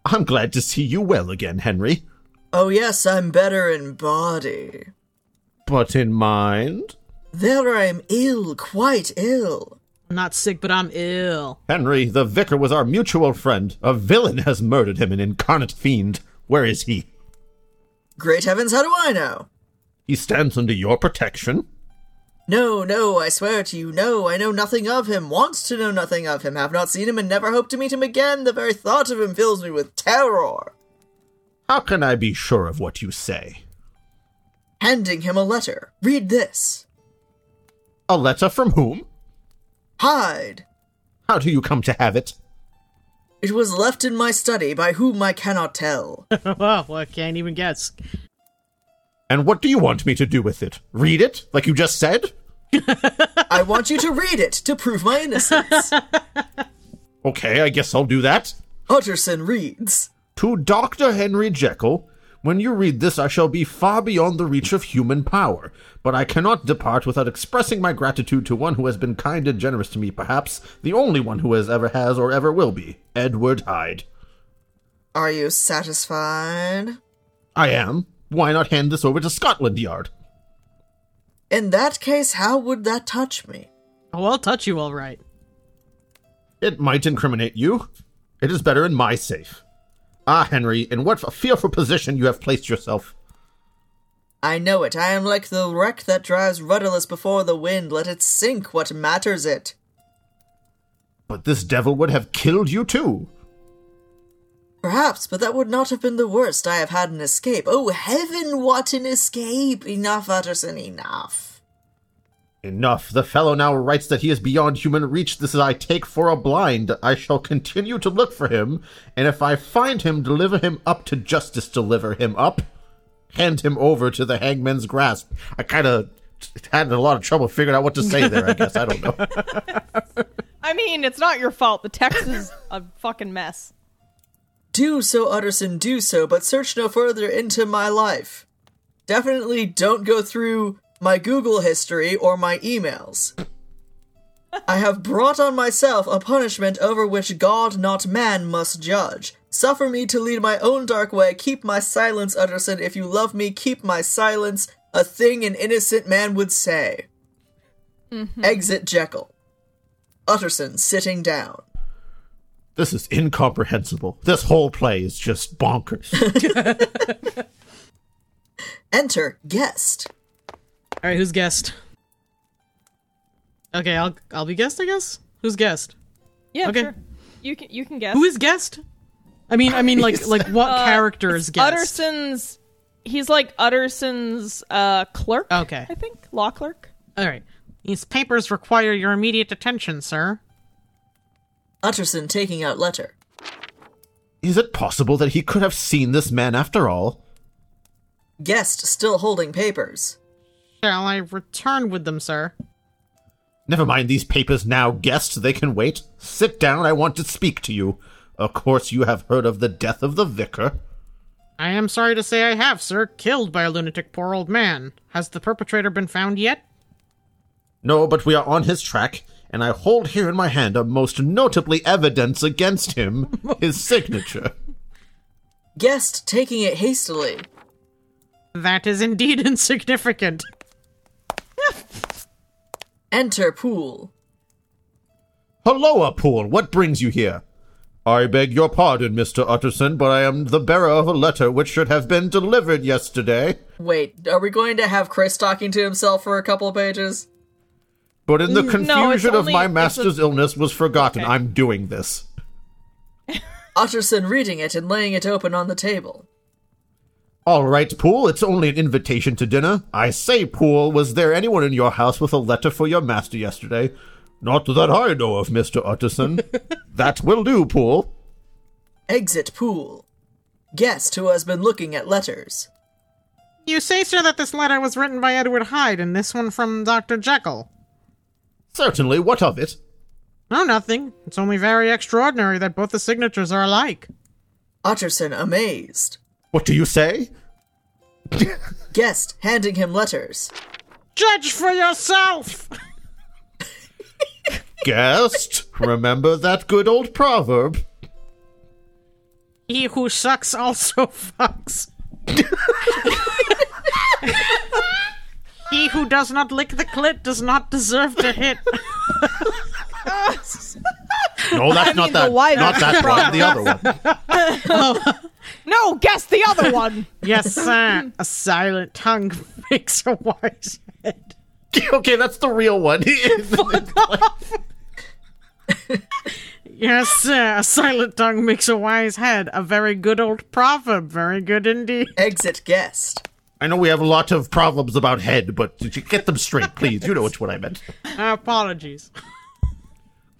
I'm glad to see you well again, Henry. Oh, yes, I'm better in body. But in mind? There I'm ill, quite ill. I'm not sick, but I'm ill. Henry, the vicar was our mutual friend. A villain has murdered him, an incarnate fiend. Where is he? Great heavens, how do I know? He stands under your protection. No, no, I swear to you, no, I know nothing of him, wants to know nothing of him, have not seen him, and never hope to meet him again. The very thought of him fills me with terror. How can I be sure of what you say? Handing him a letter. Read this. A letter from whom? Hyde. How do you come to have it? It was left in my study by whom I cannot tell. well, I can't even guess. And what do you want me to do with it? Read it, like you just said? I want you to read it to prove my innocence. Okay, I guess I'll do that. Utterson reads. To Dr. Henry Jekyll, when you read this, I shall be far beyond the reach of human power, but I cannot depart without expressing my gratitude to one who has been kind and generous to me, perhaps the only one who has ever has or ever will be, Edward Hyde. Are you satisfied? I am. Why not hand this over to Scotland Yard? In that case, how would that touch me? Oh, I'll touch you all right. It might incriminate you. It is better in my safe. Ah, Henry, in what a fearful position you have placed yourself. I know it. I am like the wreck that drives rudderless before the wind. Let it sink. What matters it? But this devil would have killed you too. Perhaps, but that would not have been the worst. I have had an escape. Oh, heaven, what an escape! Enough, Utterson, enough. Enough. The fellow now writes that he is beyond human reach. This is I take for a blind. I shall continue to look for him, and if I find him, deliver him up to justice. Deliver him up. Hand him over to the hangman's grasp. I kind of had a lot of trouble figuring out what to say there. I guess I don't know. I mean, it's not your fault. The text is a fucking mess. Do so, Utterson, do so, but search no further into my life. Definitely don't go through my Google history or my emails. I have brought on myself a punishment over which God, not man, must judge. Suffer me to lead my own dark way. Keep my silence, Utterson. If you love me, keep my silence. A thing an innocent man would say. Mm-hmm. Exit Jekyll. Utterson sitting down. This is incomprehensible. This whole play is just bonkers. Enter guest. All right, who's guest? Okay, I'll I'll be guest, I guess. Who's guest? Yeah, Okay. sure. You can you can guess. Who is guest? I mean, I mean, like like what character is guest? Utterson's? He's like Utterson's uh, clerk. Okay. I think law clerk. All right. These papers require your immediate attention, sir. Utterson taking out letter. is it possible that he could have seen this man after all? Guest still holding papers. Shall I return with them, sir? Never mind these papers now, guest. They can wait. Sit down. I want to speak to you. Of course, you have heard of the death of the vicar. I am sorry to say I have, sir. Killed by a lunatic poor old man. Has the perpetrator been found yet? No, but we are on his track, and I hold here in my hand a most notably evidence against him his signature. Guest taking it hastily. That is indeed insignificant. Enter Poole. Helloa, Poole. What brings you here? I beg your pardon, Mr. Utterson, but I am the bearer of a letter which should have been delivered yesterday. Wait, are we going to have Chris talking to himself for a couple of pages? But in the Mm, no, confusion of only- my it's a- master's illness was forgotten. Okay. I'm doing this. Utterson reading it and laying it open on the table. All right, Poole, it's only an invitation to dinner. I say, Poole, was there anyone in your house with a letter for your master yesterday? Not that I know of, Mr. Utterson. that will do, Poole. Exit Poole. Guest who has been looking at letters. You say, sir, that this letter was written by Edward Hyde and this one from Dr. Jekyll. Certainly, what of it? Oh, nothing. It's only very extraordinary that both the signatures are alike. Utterson amazed. What do you say? Guest handing him letters. Judge for yourself! Guest, remember that good old proverb. He who sucks also fucks. he who does not lick the clit does not deserve to hit. No, that's not mean, that. wise Not that one. The other one. No, guess the other one. yes, sir. A silent tongue makes a wise head. okay, that's the real one. Yes, sir. A silent tongue makes a wise head. A very good old proverb. Very good indeed. Exit guest. I know we have a lot of problems about head, but did you get them straight, please? You know which one I meant. apologies.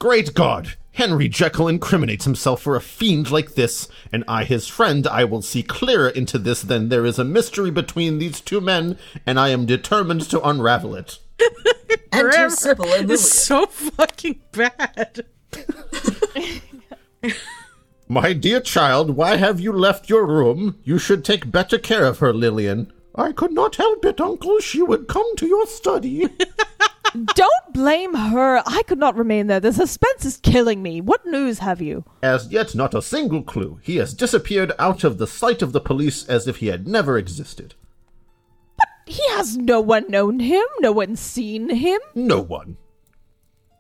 Great God! Henry Jekyll incriminates himself for a fiend like this, and I, his friend, I will see clearer into this than there is a mystery between these two men, and I am determined to unravel it. Enter Sybil and Lillian. It's so fucking bad. My dear child, why have you left your room? You should take better care of her, Lillian. I could not help it, uncle. She would come to your study. Don't blame her. I could not remain there. The suspense is killing me. What news have you? As yet, not a single clue. He has disappeared out of the sight of the police as if he had never existed. But He has no one known him, no one seen him, No one.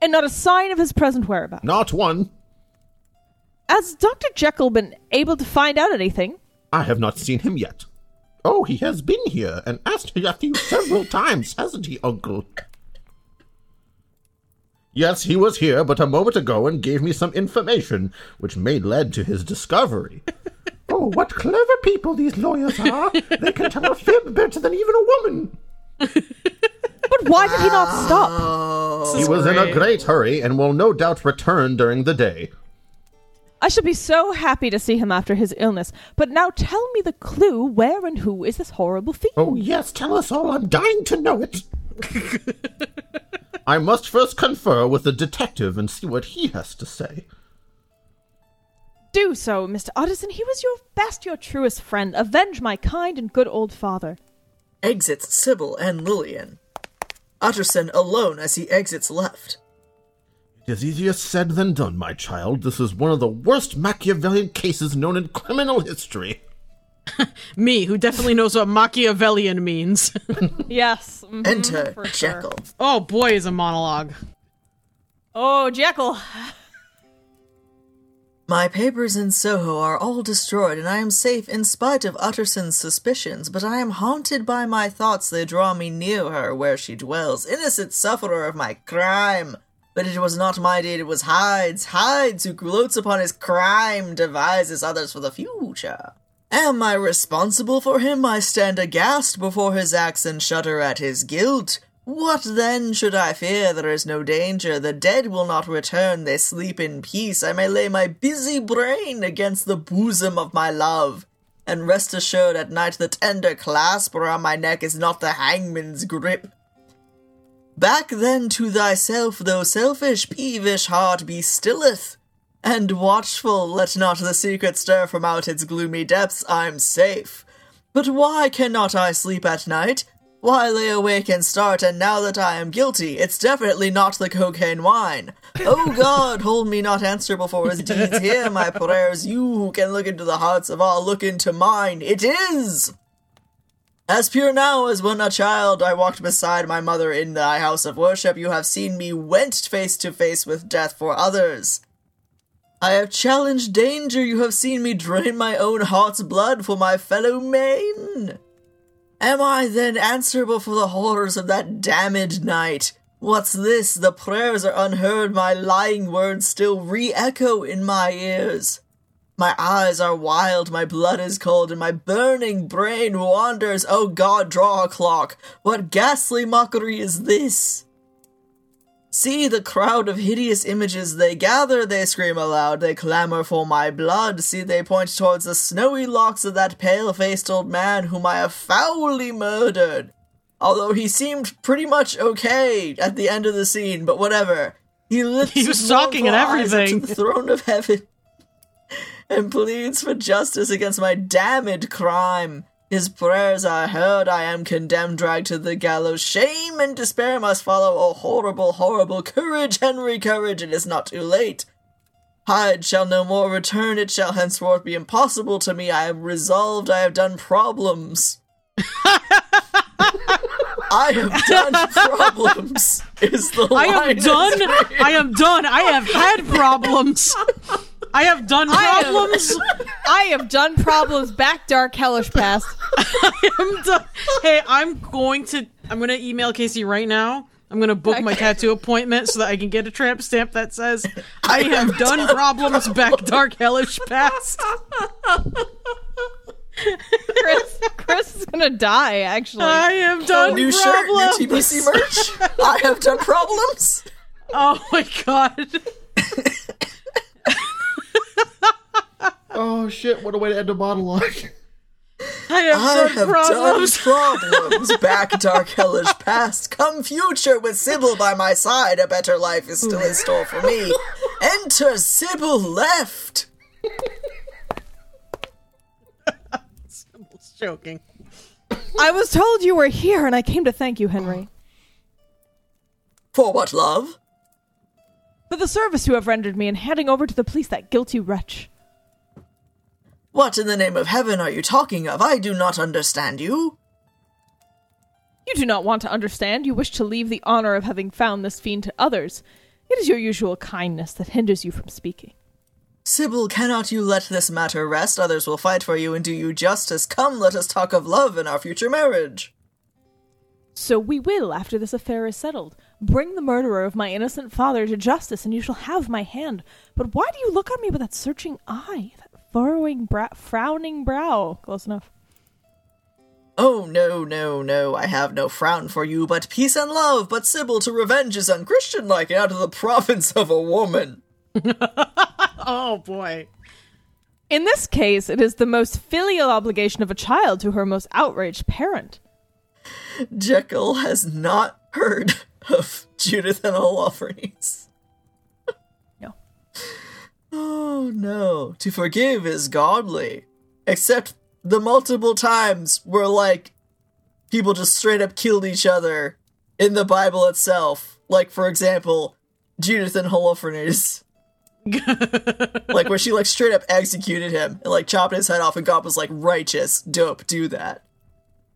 and not a sign of his present whereabouts. Not one. Has Dr. Jekyll been able to find out anything? I have not seen him yet. Oh, he has been here and asked after you several times, hasn't he, Uncle? Yes, he was here but a moment ago and gave me some information, which may lead to his discovery. oh, what clever people these lawyers are! They can tell a fib better than even a woman. But why did he not stop? He was in a great hurry and will no doubt return during the day. I should be so happy to see him after his illness. But now tell me the clue where and who is this horrible fiend? Oh, yes, tell us all. I'm dying to know it. I must first confer with the detective and see what he has to say. Do so, Mr. Utterson. He was your best, your truest friend. Avenge my kind and good old father. Exits Sybil and Lillian. Utterson alone as he exits left. It is easier said than done, my child. This is one of the worst Machiavellian cases known in criminal history. Me, who definitely knows what Machiavellian means. Yes. mhm, Enter for sure. Jekyll. oh boy, is a monologue. Oh, Jekyll. My papers in Soho are all destroyed, and I am safe in spite of Utterson's suspicions, but I am haunted by my thoughts they draw me near her where she dwells, innocent sufferer of my crime. But it was not my deed, it was Hyde's. Hyde's who gloats upon his crime, devises others for the future. Am I responsible for him? I stand aghast before his acts and shudder at his guilt. What then should I fear? There is no danger. The dead will not return. They sleep in peace. I may lay my busy brain against the bosom of my love. And rest assured at night the tender clasp around my neck is not the hangman's grip. Back then to thyself, though selfish, peevish heart be stilleth. And watchful, let not the secret stir from out its gloomy depths, I'm safe. But why cannot I sleep at night? Why lay awake and start, and now that I am guilty, it's definitely not the cocaine wine. Oh God, hold me not answerable for his deeds. Hear my prayers, you who can look into the hearts of all, look into mine. It is! As pure now as when a child I walked beside my mother in thy house of worship, you have seen me went face to face with death for others. I have challenged danger, you have seen me drain my own heart's blood for my fellow men. Am I then answerable for the horrors of that damned night? What's this? The prayers are unheard, my lying words still re echo in my ears. My eyes are wild, my blood is cold, and my burning brain wanders. Oh God, draw a clock. What ghastly mockery is this? See the crowd of hideous images they gather, they scream aloud, they clamor for my blood. See, they point towards the snowy locks of that pale faced old man whom I have foully murdered. Although he seemed pretty much okay at the end of the scene, but whatever. He lifts He was his talking and mournful eyes up everything. to the throne of heaven and pleads for justice against my damned crime. His prayers are heard, I am condemned, dragged to the gallows. Shame and despair must follow. Oh, horrible, horrible. Courage, Henry, courage, it is not too late. Hyde shall no more return, it shall henceforth be impossible to me. I am resolved, I have done problems. I have done problems, is the I am done. I am done. I have had problems. I have done I am- problems. I have done problems back dark hellish past. I'm done. Hey, I'm going to. I'm going to email Casey right now. I'm going to book my tattoo appointment so that I can get a tramp stamp that says I have done problems back dark hellish past. Chris, Chris is gonna die. Actually, I have done New problems. shirt, new TBC merch. I have done problems. Oh my god. Oh shit, what a way to end a monologue. I have I done have problems. done problems. Back dark hellish past. Come future with Sybil by my side. A better life is still in store for me. Enter Sybil left. Sybil's joking. I was told you were here, and I came to thank you, Henry, For what, love? for the service you have rendered me in handing over to the police that guilty wretch. What in the name of heaven are you talking of? I do not understand you. You do not want to understand. You wish to leave the honor of having found this fiend to others. It is your usual kindness that hinders you from speaking. Sybil, cannot you let this matter rest? Others will fight for you and do you justice. Come, let us talk of love and our future marriage. So we will, after this affair is settled, bring the murderer of my innocent father to justice, and you shall have my hand. But why do you look on me with that searching eye, furrowing, brow, frowning brow? Close enough. Oh, no, no, no, I have no frown for you, but peace and love. But Sybil, to revenge is unchristian-like and out of the province of a woman. Oh boy. In this case, it is the most filial obligation of a child to her most outraged parent. Jekyll has not heard of Judith and Holofernes? No. Oh no. To forgive is godly. Except the multiple times where, like, people just straight up killed each other in the Bible itself. Like, for example, Judith and Holofernes. like, where she, like, straight up executed him and, like, chopped his head off, and God was like, righteous, dope, do that.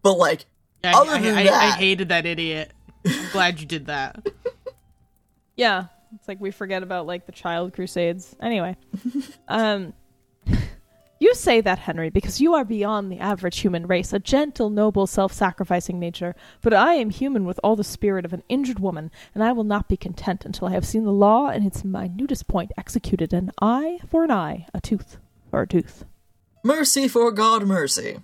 But, like, Yeah, Other I, than I, I, that- hated that idiot. I'm glad you did that. Yeah, it's like we forget about like the child crusades. Anyway, um, you say that Henry because you are beyond the average human race, a gentle, noble, self-sacrificing nature. But I am human with all the spirit of an injured woman, and I will not be content until I have seen the law in its minutest point executed, an eye for an eye, a tooth for a tooth. mercy for God, mercy.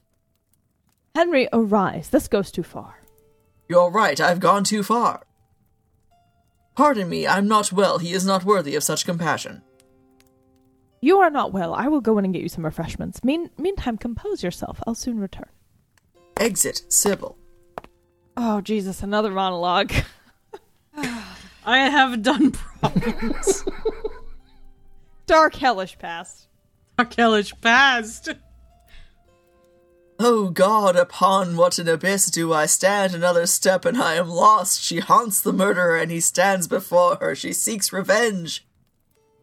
Henry, arise. This goes too far. You're right, I've gone too far. Pardon me, I'm not well. He is not worthy of such compassion. You are not well. I will go in and get you some refreshments. Mean- meantime, compose yourself. I'll soon return. Exit, Sybil. Oh, Jesus, another monologue. I have done problems. Dark, hellish past. Arkelish passed. Oh God, upon what an abyss do I stand? Another step and I am lost. She haunts the murderer and he stands before her. She seeks revenge.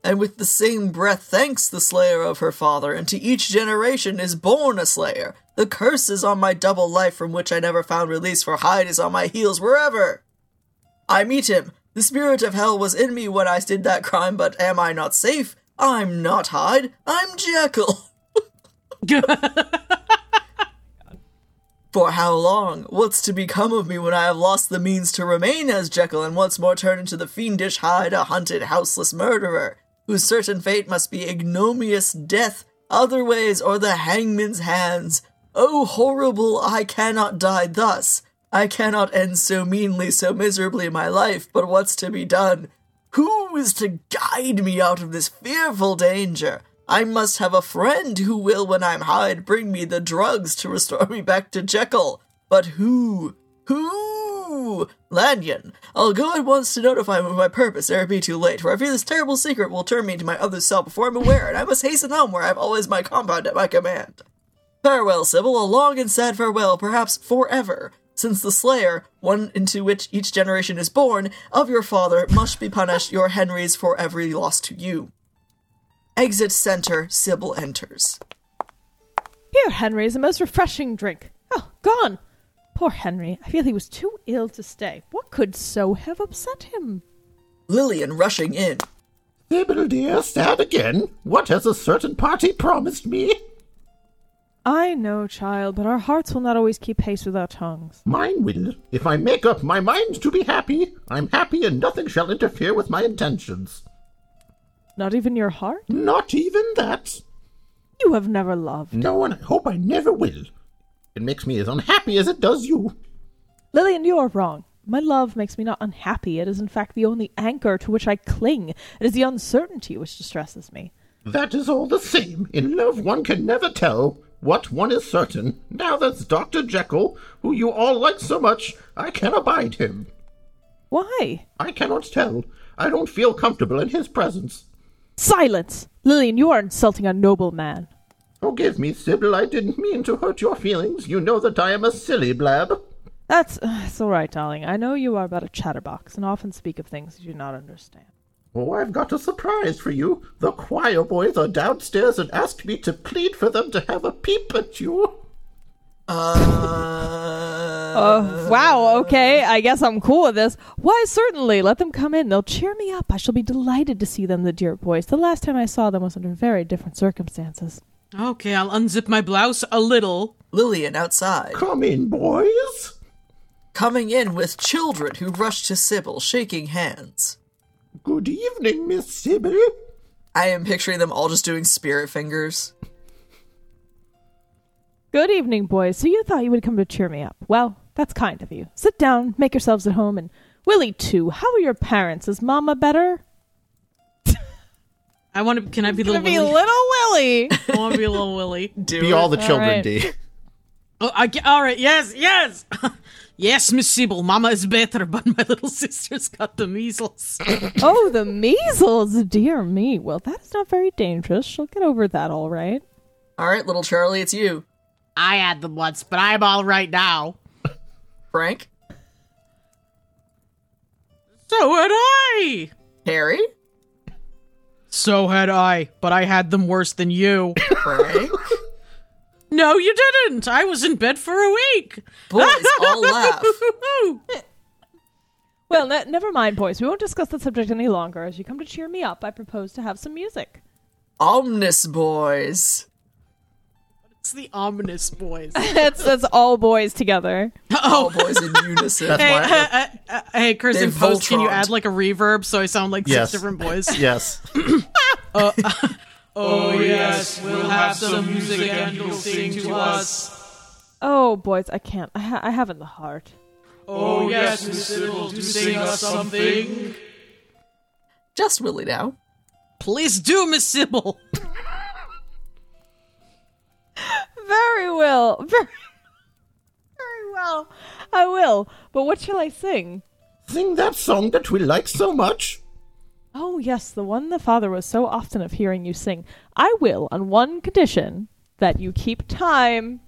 And with the same breath thanks the slayer of her father, and to each generation is born a slayer. The curse is on my double life from which I never found release, for Hyde is on my heels wherever. I meet him. The spirit of hell was in me when I did that crime, but am I not safe? I'm not Hyde. I'm Jekyll. For how long? What's to become of me when I have lost the means to remain as Jekyll and once more turn into the fiendish Hyde, a hunted, houseless murderer, whose certain fate must be ignominious death, other ways, or the hangman's hands? Oh, horrible! I cannot die thus. I cannot end so meanly, so miserably my life, but what's to be done? Who is to guide me out of this fearful danger? I must have a friend who will, when I'm Hyde, bring me the drugs to restore me back to Jekyll. But who? Who? Lanyon. I'll go at once to notify him of my purpose ere it be too late, for I fear this terrible secret will turn me into my other self before I'm aware, and I must hasten home where I have always my compound at my command. Farewell, Sybil, a long and sad farewell, perhaps forever, since the slayer, one into which each generation is born, of your father must be punished, your Henry's for every loss to you. Exit center, Sybil enters. Here, Henry, is a most refreshing drink. Oh, gone. Poor Henry. I feel he was too ill to stay. What could so have upset him? Lillian rushing in. Sybil, dear, sad again. What has a certain party promised me? I know, child, but our hearts will not always keep pace with our tongues. Mine will. If I make up my mind to be happy, I'm happy and nothing shall interfere with my intentions. Not even your heart? Not even that. You have never loved. No, and I hope I never will. It makes me as unhappy as it does you. Lillian, you are wrong. My love makes me not unhappy. It is, in fact, the only anchor to which I cling. It is the uncertainty which distresses me. That is all the same. In love, one can never tell what one is certain. Now that's Dr. Jekyll, who you all like so much, I can abide him. Why? I cannot tell. I don't feel comfortable in his presence. Silence! Lillian, you are insulting a noble man. Forgive me, Sybil, I didn't mean to hurt your feelings. You know that I am a silly blab. That's, uh, it's all right, darling. I know you are but a chatterbox and often speak of things you do not understand. Oh, I've got a surprise for you. The choir boys are downstairs and asked me to plead for them to have a peep at you. Uh, Oh, wow, okay. I guess I'm cool with this. Why, certainly. Let them come in. They'll cheer me up. I shall be delighted to see them, the dear boys. The last time I saw them was under very different circumstances. Okay, I'll unzip my blouse a little. Lillian outside, Come in, boys. coming in with children who rush to Sybil, shaking hands. Good evening, Miss Sybil. I am picturing them all just doing spirit fingers. Good evening, boys. So you thought you would come to cheer me up. Well, that's kind of you. Sit down, make yourselves at home, and Willie, too. How are your parents? Is Mama better? I want to. Can I be Gonna little be little Willie. I want to be little Willie. Do Be it. all the children, right. D. Oh, I get, all right. Yes, yes. Yes, Miss Sybil, Mama is better, but my little sister's got the measles. oh, the measles. Dear me. Well, that is not very dangerous. She'll get over that all right. All right, little Charlie, it's you. I had them once, but I'm all right now. Frank? So had I! Harry? So had I, but I had them worse than you. Frank? no, you didn't! I was in bed for a week! Boys all laugh. Well, ne- never mind, boys. We won't discuss the subject any longer. As you come to cheer me up, I propose to have some music. Omnis boys. It's the ominous boys. That's that's all boys together. All boys in unison. Hey, uh, uh, uh, hey, Chris, in They've post, can you add like a reverb so I sound like Yes. six different boys? yes. Oh yes, we'll have some music and you'll sing to us. Oh, boys, I can't. I, ha- I haven't the heart. Oh yes, Miss Sybil, do sing us something. Just Willie now. Please do, Miss Sybil. Very well. Very, very well. I will. But what shall I sing? Sing that song that we like so much. Oh, yes, the one the father was so often of hearing you sing. I will, on one condition that you keep time.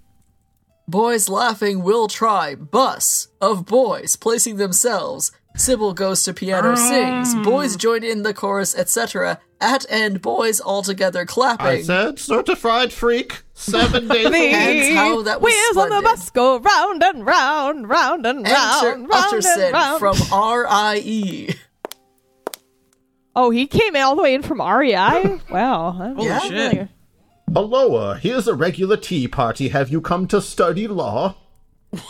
Boys laughing will try. Bus of boys placing themselves. Sybil goes to piano sings. Ah. Boys join in the chorus, etc. At end, boys all together clapping. I clapping. said certified freak. Seven days a week. And how that was Wheels on the bus go round and round, round and Enter round, round Utterson and round. from R.I.E. oh, he came all the way in from REI? wow. I'm Holy not shit. familiar. Aloha, here's a regular tea party. Have you come to study law?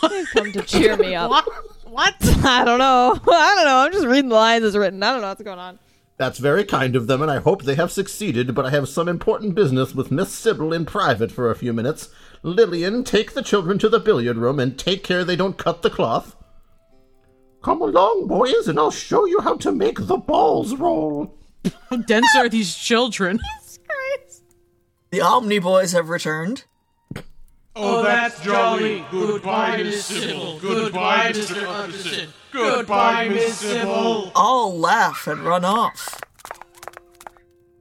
Come to cheer me up. What? What? I don't know. I don't know. I'm just reading the lines as written. I don't know what's going on. That's very kind of them, and I hope they have succeeded, but I have some important business with Miss Sybil in private for a few minutes. Lillian, take the children to the billiard room and take care they don't cut the cloth. Come along, boys, and I'll show you how to make the balls roll. How dense are these children? The Omni Boys have returned. Oh, oh, that's jolly. Goodbye, Miss Sybil. Goodbye, Mr. Utterson. Goodbye, Miss Sybil. All laugh and run off.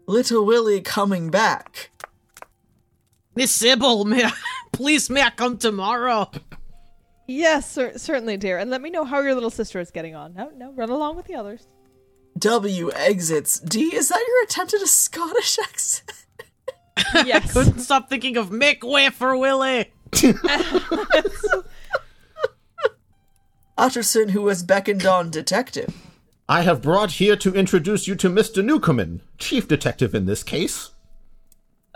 Little Willie coming back. Miss Sybil, may I, please may I come tomorrow? Yes, cer- certainly, dear. And let me know how your little sister is getting on. No, no, run along with the others. W exits. D, is that your attempt at a Scottish accent? Yes. Couldn't stop thinking of Mick way for Willie. Utterson, who has beckoned on detective. I have brought here to introduce you to Mr. Newcomen, chief detective in this case.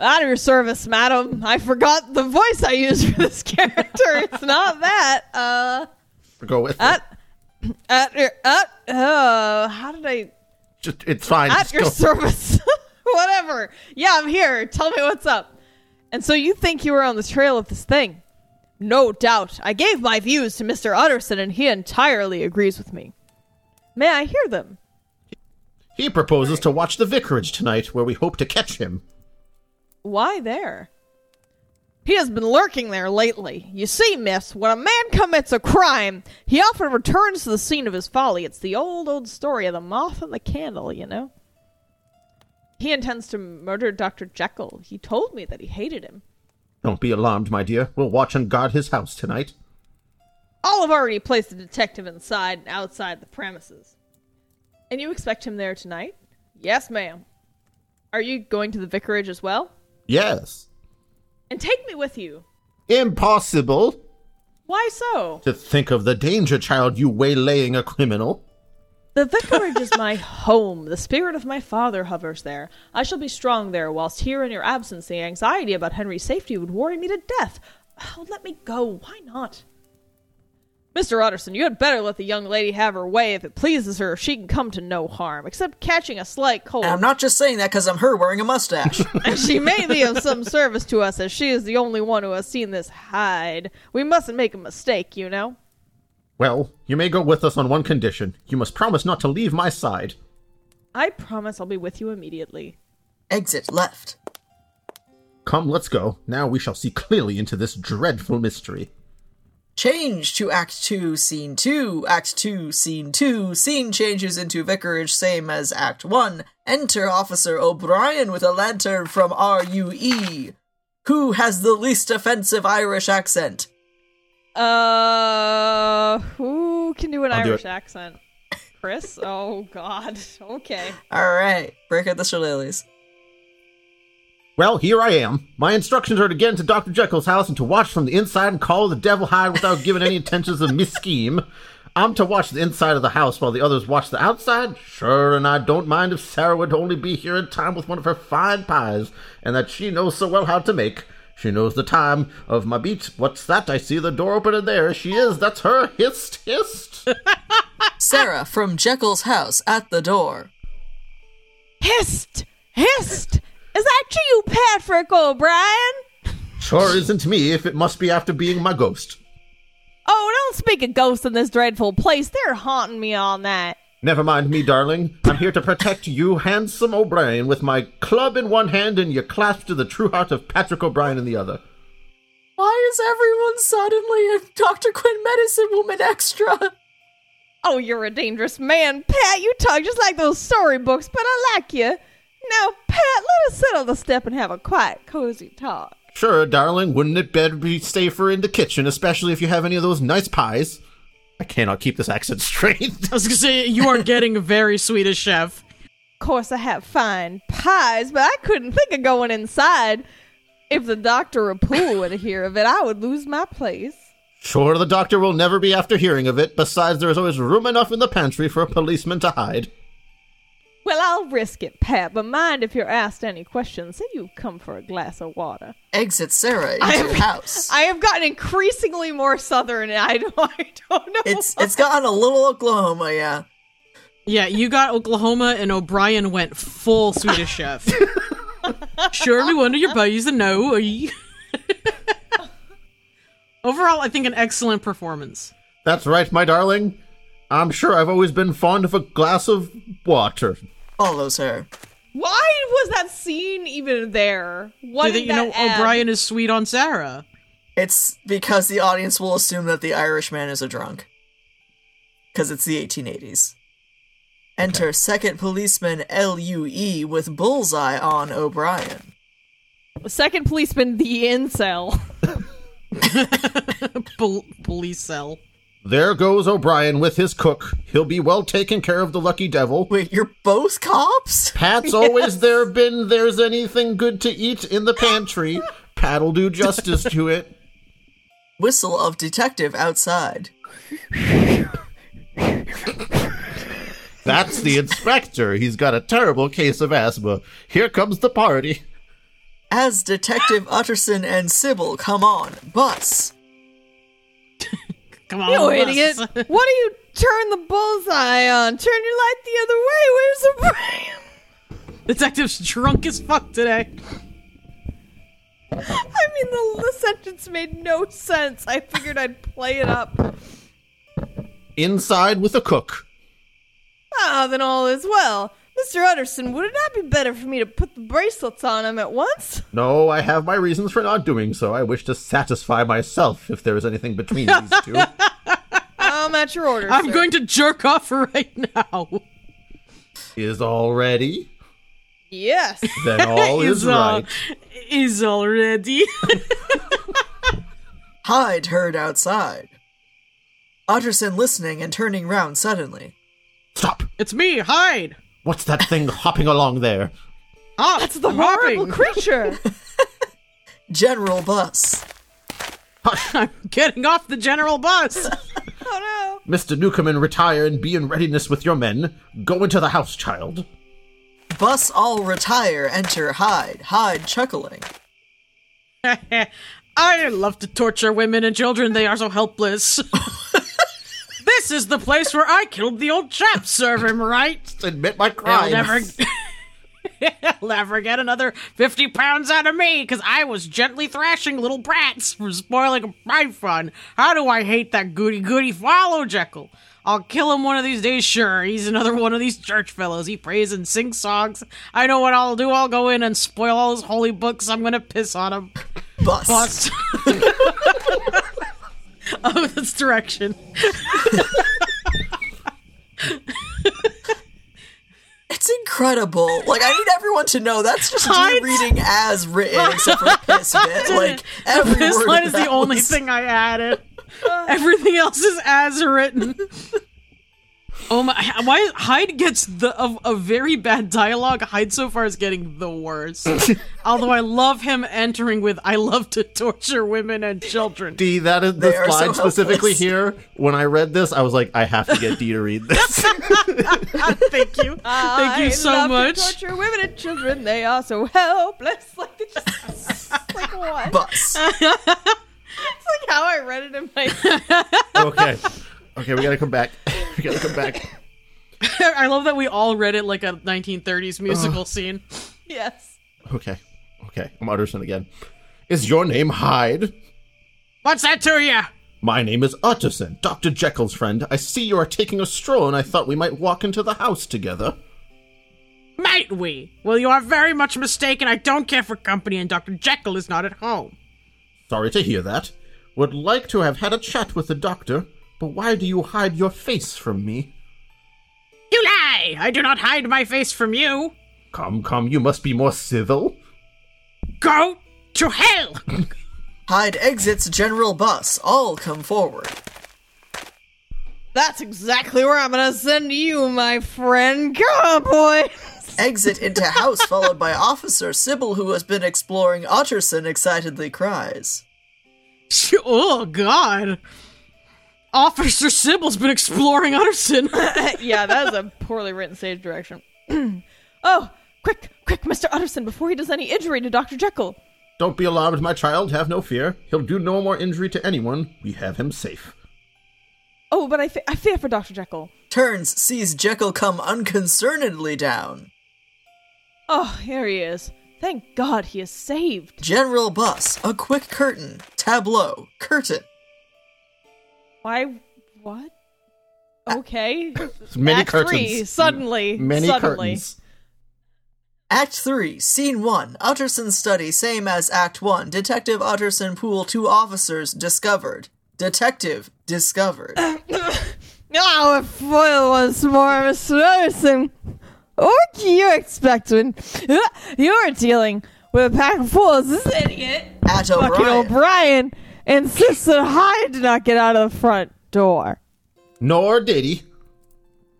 Out of your service, madam. I forgot the voice I used for this character. it's not that. Uh, Go with it. at, at your, at, uh, how did I, Just, it's fine. at Just your go. service. Whatever. Yeah, I'm here. Tell me what's up. And so you think you were on the trail of this thing? No doubt. I gave my views to Mr. Utterson, and he entirely agrees with me. May I hear them? He proposes to watch the vicarage tonight, where we hope to catch him. Why there? He has been lurking there lately. You see, miss, when a man commits a crime, he often returns to the scene of his folly. It's the old, old story of the moth and the candle, you know? He intends to murder Dr. Jekyll. He told me that he hated him. Don't be alarmed, my dear. We'll watch and guard his house tonight. Olive already placed a detective inside and outside the premises. And you expect him there tonight? Yes, ma'am. Are you going to the vicarage as well? Yes. And take me with you. Impossible Why so? to think of the danger, child, you waylaying a criminal. The vicarage is my home. The spirit of my father hovers there. I shall be strong there, whilst here in your absence the anxiety about Henry's safety would worry me to death. Oh, let me go. Why not? Mr. Utterson, you had better let the young lady have her way. If it pleases her, she can come to no harm, except catching a slight cold. And I'm not just saying that because I'm her wearing a mustache. and she may be of some service to us, as she is the only one who has seen this Hyde. We mustn't make a mistake, you know. Well, you may go with us on one condition. You must promise not to leave my side. I promise I'll be with you immediately. Exit left. Come, let's go. Now we shall see clearly into this dreadful mystery. Change to Act 2, Scene 2. Act 2, Scene 2. Scene changes into Vicarage, same as Act 1. Enter Officer O'Brien with a lantern from RUE. Who has the least offensive Irish accent? Uh, who can do an I'll Irish it. accent? Chris? Oh God. Okay. Alright, break out the shillelaghs. Well, here I am. My instructions are to get into Dr. Jekyll's house and to watch from the inside and call the devil Hyde without giving any intentions of mis-scheme. I'm to watch the inside of the house while the others watch the outside? Sure, and I don't mind if Sarah would only be here in time with one of her fine pies, and that she knows so well how to make. She knows the time of my beat. What's that? I see the door open and there she is. That's her. Hist, hist. Sarah from Jekyll's house at the door. Hist! Hist! Is that you, Patrick O'Brien? sure isn't me if it must be after being my ghost. Oh, don't speak of ghosts in this dreadful place. They're haunting me all night. Never mind me, darling. I'm here to protect you, handsome O'Brien, with my club in one hand and your clasp to the true heart of Patrick O'Brien in the other. Why is everyone suddenly a Dr. Quinn medicine woman extra? Oh, you're a dangerous man, Pat. You talk just like those storybooks, but I like you. Now, Pat, let us sit on the step and have a quiet, cozy talk. Sure, darling, wouldn't it better be safer in the kitchen, especially if you have any of those nice pies? I cannot keep this accent straight. I was gonna say you are getting a very Swedish chef. Of course, I have fine pies, but I couldn't think of going inside. If the doctor or Poole were to hear of it, I would lose my place. sure, the doctor will never be after hearing of it. Besides, there is always room enough in the pantry for a policeman to hide. Well, I'll risk it, Pat, but mind if you're asked any questions, say you've come for a glass of water. Exit Sarah I into have- house. I have gotten increasingly more southern, and I don't, I don't know. It's it's gotten a little Oklahoma, yeah. Yeah, you got Oklahoma, and O'Brien went full Swedish chef. Surely one of your buddies to know. Overall, I think an excellent performance. That's right, my darling. I'm sure I've always been fond of a glass of water. Follows her. Why was that scene even there? What Do did they, you know, that add? O'Brien is sweet on Sarah. It's because the audience will assume that the Irishman is a drunk. Because it's the 1880s. Enter second policeman LUE with bullseye on O'Brien. Second policeman, the incel. Pol- police cell. There goes O'Brien with his cook. He'll be well taken care of the lucky devil. Wait, you're both cops? Pat's always there been there's anything good to eat in the pantry. Pat'll do justice to it. Whistle of detective outside. That's the inspector. He's got a terrible case of asthma. Here comes the party. As Detective Utterson and Sybil come on, bus. Come on, You bus. idiot! what do you turn the bullseye on? Turn your light the other way. Where's O'Brien? Detective's drunk as fuck today. I mean, the, the sentence made no sense. I figured I'd play it up. Inside with a cook. Ah, then all is well. Mr. Utterson, would it not be better for me to put the bracelets on him at once? No, I have my reasons for not doing so. I wish to satisfy myself if there is anything between these two. Oh, I'm at your orders. I'm sir. going to jerk off right now. is all ready? Yes. Then all is all- right. Is already. Hyde heard outside. Utterson listening and turning round suddenly. Stop! it's me, Hyde. What's that thing hopping along there? Ah, That's the horrible hopping. creature. General bus. I'm getting off the general bus. Oh no. Mr. Newcomen, retire and be in readiness with your men. Go into the house, child. Bus all retire, enter Hyde. Hyde chuckling. I love to torture women and children. They are so helpless. This is the place where I killed the old chap. Serve him right. Admit my crime. He'll never, he'll never get another 50 pounds out of me because I was gently thrashing little brats for spoiling my fun. How do I hate that goody goody follow Jekyll? I'll kill him one of these days, sure. He's another one of these church fellows. He prays and sings songs. I know what I'll do. I'll go in and spoil all his holy books. I'm gonna piss on him. Bust. Bus. Oh, that's direction. It's incredible. Like I need everyone to know that's just reading as written, except for the piss bit. Like every This word line is the that only was- thing I added. Everything else is as written. Oh my! Why Hyde gets the of a very bad dialogue? Hyde so far is getting the worst. Although I love him entering with "I love to torture women and children." D, that is They are the so line specifically helpless. here. When I read this, I was like, I have to get D to read this. Thank you, thank you I so love much. To torture women and children. They are so helpless. Like they just like what? bus. It's like how I read it in my. okay. Okay, we gotta come back. We gotta come back. I love that we all read it like a 1930s musical scene. yes. Okay. Okay. I'm Utterson again. Is your name Hyde? What's that to you? My name is Utterson, Dr. Jekyll's friend. I see you are taking a stroll, and I thought we might walk into the house together. Might we? Well, you are very much mistaken. I don't care for company, and Dr. Jekyll is not at home. Sorry to hear that. Would like to have had a chat with the doctor, but why do you hide your face from me? You lie! I do not hide my face from you. Come, come, you must be more civil. Go to hell! Hyde exits general bus. All come forward. That's exactly where I'm gonna send you, my friend. Come on, boy. Exit into house, followed by Officer Sybil, who has been exploring Utterson, excitedly cries. oh, God. Officer Sybil's been exploring Utterson. yeah, that is a poorly written stage direction. oh, quick, quick, Mr. Utterson, before he does any injury to Dr. Jekyll. Don't be alarmed, my child. Have no fear. He'll do no more injury to anyone. We have him safe. Oh, but I, fe- I fear for Dr. Jekyll. Turns, sees Jekyll come unconcernedly down. Oh, here he is. Thank God he is saved. General bus. A quick curtain. Tableau. Curtain. Why? What? Uh, okay. Many Act curtains. Three, suddenly. Many suddenly. curtains. Act 3, Scene 1. Utterson study, same as Act 1. Detective Utterson Poole two officers discovered. Detective discovered. Now we're foiled once more, Mr. Utterson. What can you expect when you're dealing with a pack of fools? This idiot, At fucking O'Brien. O'Brien, insists that Hyde did not get out of the front door. Nor did he.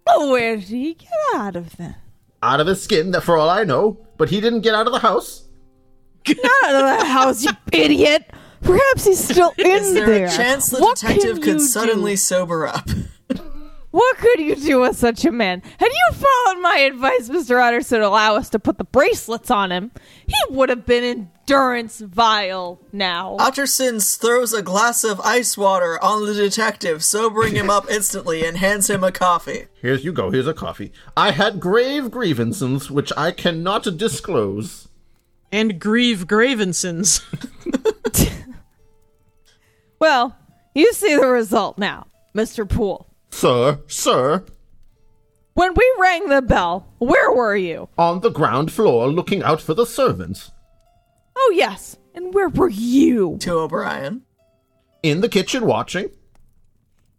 Oh, where did he get out of then? Out of his skin, that for all I know. But he didn't get out of the house. Not out of the house, you idiot. Perhaps he's still in Is there there. a chance the What detective could suddenly do? sober up? What could you do with such a man? Had you followed my advice, Mr. Utterson, to allow us to put the bracelets on him, he would have been in durance vile now. Utterson throws a glass of ice water on the detective, sobering him up instantly, and hands him a coffee. Here's you go. Here's a coffee. I had grave grievances which I cannot disclose. and Grieve Gravensons. well, you see the result now, Mr. Poole. Sir, sir, When we rang the bell, where were you? on the ground floor looking out for the servants. Oh, yes. And where were you? To O'Brien. In the kitchen watching.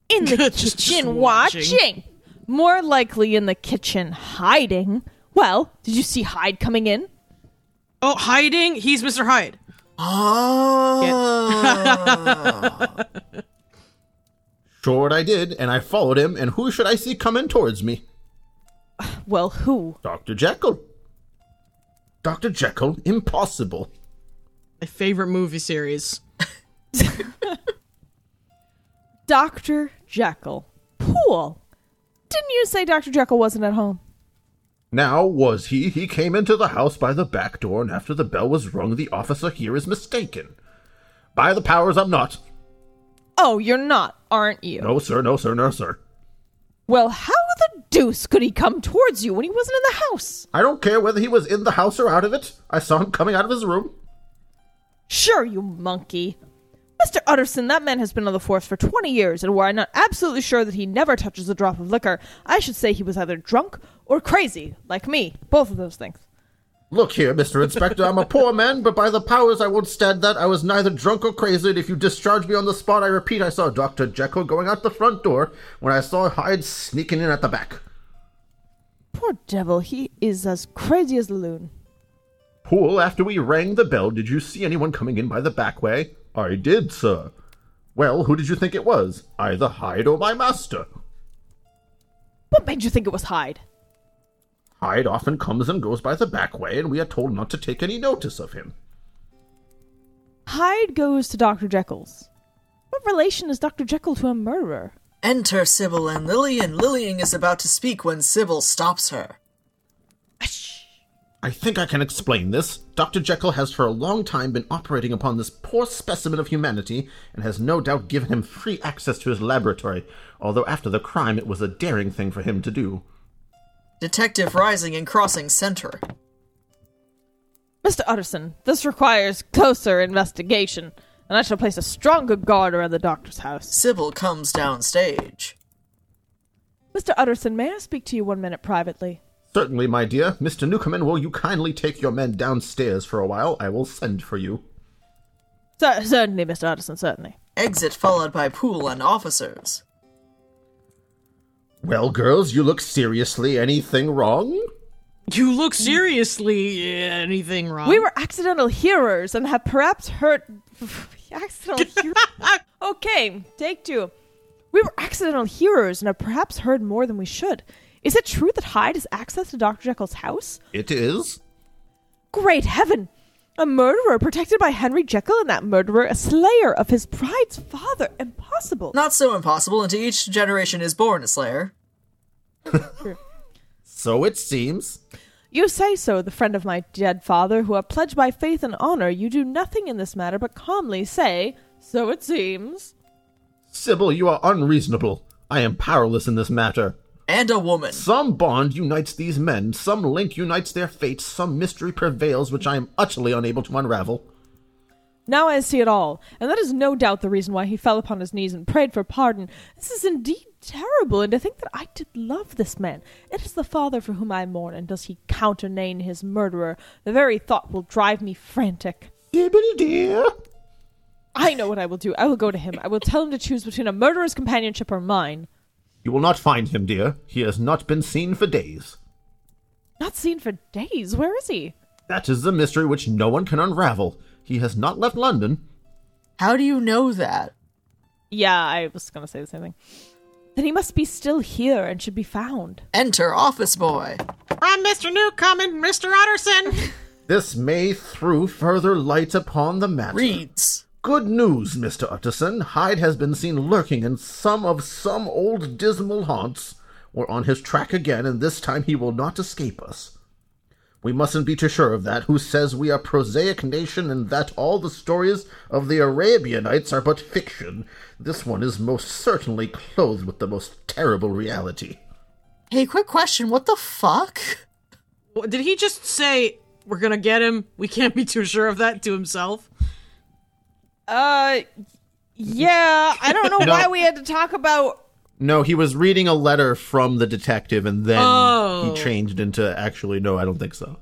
In the Just- just kitchen watching. watching. More likely in the kitchen hiding. Well, did you see Hyde coming in? oh, hiding? He's Mr. Hyde. Oh. Sure I did, and I followed him, and who should I see coming towards me? Well, who? Dr. Jekyll. Dr. Jekyll, impossible. My favorite movie series. Dr. Jekyll. Poole. Didn't you say Dr. Jekyll wasn't at home? Now, was he? He came into the house by the back door, and after the bell was rung, the officer here is mistaken. By the powers, I'm not. Oh, you're not, aren't you? No, sir, no, sir, no, sir. Well, how the deuce could he come towards you when he wasn't in the house? I don't care whether he was in the house or out of it. I saw him coming out of his room. Sure, you monkey. Mr. Utterson, that man has been on the force for 20 years, and were I not absolutely sure that he never touches a drop of liquor, I should say he was either drunk or crazy, like me. Both of those things. Look here, Mr. Inspector, I'm a poor man, but by the powers I won't stand that. I was neither drunk or crazy, and if you discharge me on the spot, I repeat I saw Dr. Jekyll going out the front door when I saw Hyde sneaking in at the back. Poor devil, he is as crazy as a loon. Poole, after we rang the bell, did you see anyone coming in by the back way? I did, sir. Well, who did you think it was? Either Hyde or my master. What made you think it was Hyde? Hyde often comes and goes by the back way, and we are told not to take any notice of him. Hyde goes to Dr. Jekyll's. What relation is Dr. Jekyll to a murderer? Enter Sybil and Lillian. Lillian is about to speak when Sybil stops her. I think I can explain this. Dr. Jekyll has for a long time been operating upon this poor specimen of humanity, and has no doubt given him free access to his laboratory, although after the crime it was a daring thing for him to do. Detective rising and crossing center. Mr. Utterson, this requires closer investigation, and I shall place a stronger guard around the doctor's house. Sybil comes down stage. Mr. Utterson, may I speak to you one minute privately? Certainly, my dear. Mr. Newcomen, will you kindly take your men downstairs for a while? I will send for you. Cer- certainly, Mr. Utterson, certainly. Exit followed by Poole and officers. Well, girls, you look seriously anything wrong? You look seriously anything wrong? We were accidental hearers and have perhaps heard. accidental hearers? okay, take two. We were accidental hearers and have perhaps heard more than we should. Is it true that Hyde has access to Dr. Jekyll's house? It is. Great heaven! A murderer protected by Henry Jekyll and that murderer a slayer of his bride's father. Impossible. Not so impossible into each generation is born a slayer. So it seems. You say so, the friend of my dead father, who have pledged by faith and honor you do nothing in this matter but calmly say, so it seems. Sybil, you are unreasonable. I am powerless in this matter. And a woman. Some bond unites these men, some link unites their fates, some mystery prevails which I am utterly unable to unravel. Now I see it all, and that is no doubt the reason why he fell upon his knees and prayed for pardon. This is indeed terrible, and to think that I did love this man. It is the father for whom I mourn, and does he countenane his murderer? The very thought will drive me frantic. Dibbity dear. I know what I will do. I will go to him. I will tell him to choose between a murderer's companionship or mine. You will not find him, dear. He has not been seen for days. Not seen for days. Where is he? That is the mystery which no one can unravel. He has not left London. How do you know that? Yeah, I was going to say the same thing. Then he must be still here and should be found. Enter office boy. I'm Mr. Newcomen, Mr. Utterson. This may throw further light upon the matter. Reads. Good news, Mr. Utterson. Hyde has been seen lurking in some of some old dismal haunts. We're on his track again, and this time he will not escape us. We mustn't be too sure of that. Who says we are prosaic nation and that all the stories of the Arabian Nights are but fiction? This one is most certainly clothed with the most terrible reality. Hey, quick question. What the fuck? What- Did he just say, we're gonna get him? We can't be too sure of that to himself. Uh, yeah, I don't know No. why we had to talk about. No, he was reading a letter from the detective, and then Oh. he changed into actually, no, I don't think so.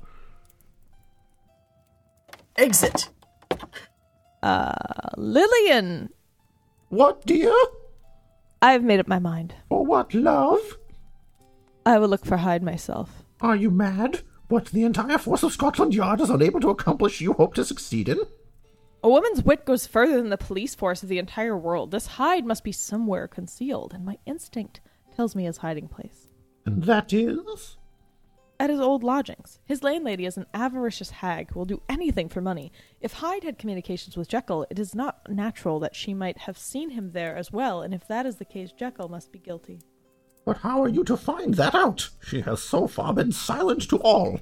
Exit. Uh, Lillian, What, dear? I've made up my mind. For what, love? I will look for Hyde myself. Are you mad? What the entire force of Scotland Yard is unable to accomplish, you hope to succeed in? A woman's wit goes further than the police force of the entire world. This Hyde must be somewhere concealed, and my instinct tells me his hiding place. And that is? At his old lodgings. His landlady is an avaricious hag who will do anything for money. If Hyde had communications with Jekyll, it is not natural that she might have seen him there as well, and if that is the case, Jekyll must be guilty. But how are you to find that out? She has so far been silent to all.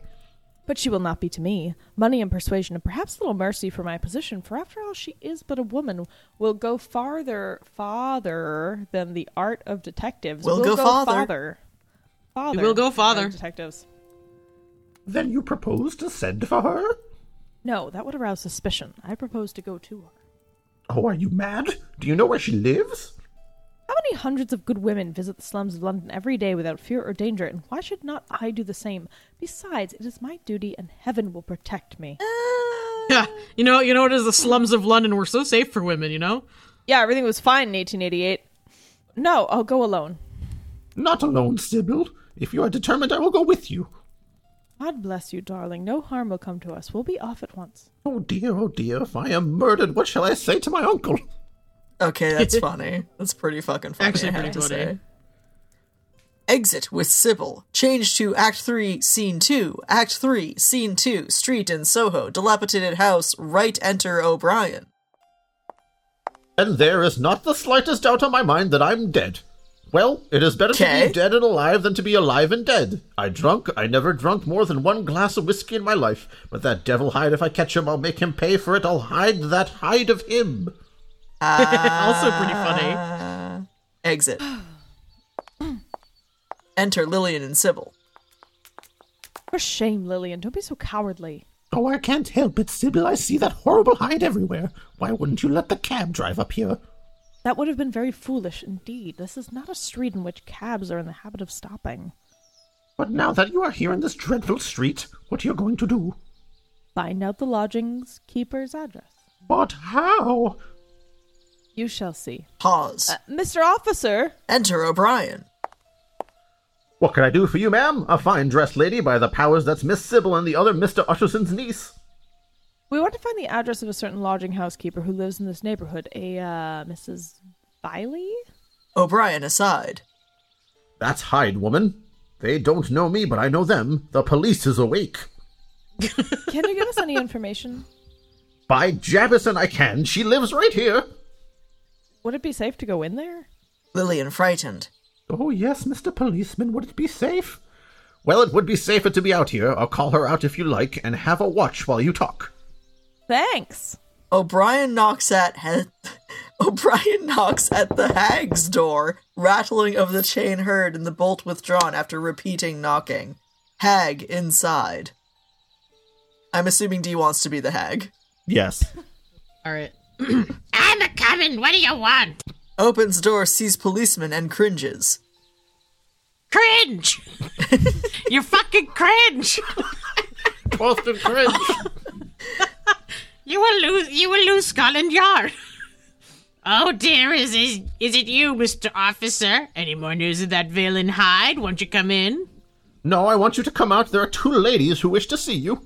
But she will not be to me. Money and persuasion, and perhaps a little mercy for my position, for after all, she is but a woman, will go farther, farther than the art of detectives. Will go farther. farther. Father will go of farther. Detectives. Then you propose to send for her? No, that would arouse suspicion. I propose to go to her. Oh, are you mad? Do you know where she lives? How many hundreds of good women visit the slums of London every day without fear or danger, and why should not I do the same? Besides, it is my duty, and heaven will protect me. Uh, yeah, you know, you know what is the slums of London were so safe for women, you know? Yeah, everything was fine in 1888. No, I'll go alone. Not alone, Sybil. If you are determined, I will go with you. God bless you, darling. No harm will come to us. We'll be off at once. Oh dear, oh dear, if I am murdered, what shall I say to my uncle? Okay, that's funny. That's pretty fucking funny. Actually I have pretty to funny. say. Exit with Sybil. Change to Act 3, Scene 2. Act 3, Scene 2. Street in Soho. Dilapidated house. Right enter O'Brien. And there is not the slightest doubt on my mind that I'm dead. Well, it is better to be dead and alive than to be alive and dead. I drunk, I never drunk more than one glass of whiskey in my life, but that devil Hyde, if I catch him, I'll make him pay for it. I'll hide that hide of him. also pretty funny. Uh, exit. enter Lillian and Sybil. For shame, Lillian. Don't be so cowardly. Oh, I can't help it, Sybil. I see that horrible Hyde everywhere. Why wouldn't you let the cab drive up here? That would have been very foolish indeed. This is not a street in which cabs are in the habit of stopping. But now that you are here in this dreadful street, what are you going to do? Find out the lodgings keeper's address. But how? You shall see. Pause. Uh, Mr. Officer! enter O'Brien. What can I do for you, ma'am? A fine dressed lady, by the powers that's Miss Sybil and the other Mr. Utterson's niece. We want to find the address of a certain lodging house keeper who lives in this neighborhood. A, uh, Mrs. Biley? O'Brien aside. That's Hyde, woman. They don't know me, but I know them. The police is awake. Can you give us any information? By Jabison, I can. She lives right here. Would it be safe to go in there? Lillian frightened. Oh, yes, Mr. Policeman. Would it be safe? Well, it would be safer to be out here. I'll call her out if you like, and have a watch while you talk. Thanks. O'Brien knocks at he- O'Brien knocks at the hag's door, rattling of the chain heard and the bolt withdrawn after repeating knocking. Hag inside. I'm assuming D wants to be the hag. Yes. All right. I'm a coming. What do you want? Opens door, sees policeman, and cringes. Cringe. you fucking cringe. Boston cringe. You will lose. You will lose Scotland Yard. Oh dear, is is is it you, Mister Officer? Any more news of that villain Hyde? Won't you come in? no, I want you to come out. There are two ladies who wish to see you.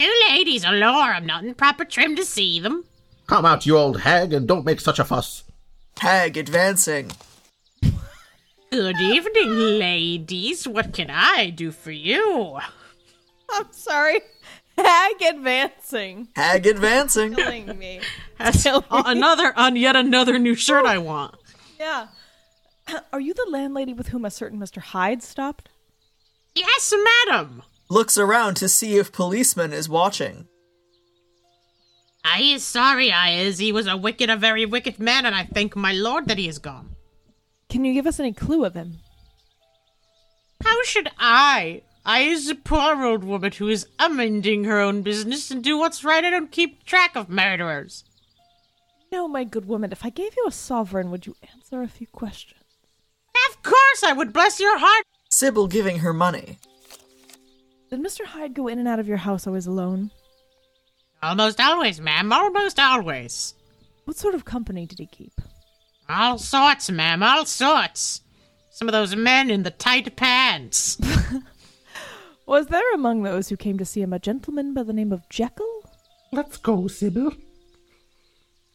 Two ladies, oh lord, I'm not in proper trim to see them. Come out, you old hag, and don't make such a fuss. Hag advancing. Good evening, ladies. What can I do for you? I'm sorry. Hag advancing. Hag advancing. Killing me. That's Killing another on yet another new shirt I want. Yeah. Are you the landlady with whom a certain Mr. Hyde stopped? Yes, madam. Looks around to see if policeman is watching. I is sorry, I is. He was a wicked, a very wicked man, and I thank my lord that he is gone. Can you give us any clue of him? How should I? I is a poor old woman who is amending her own business and do what's right. I don't keep track of murderers. No, my good woman, if I gave you a sovereign, would you answer a few questions? Of course, I would bless your heart. Sybil giving her money. Did Mr. Hyde go in and out of your house always alone? Almost always, ma'am. Almost always. What sort of company did he keep? All sorts, ma'am. All sorts. Some of those men in the tight pants. Was there among those who came to see him a gentleman by the name of Jekyll? Let's go, Sybil.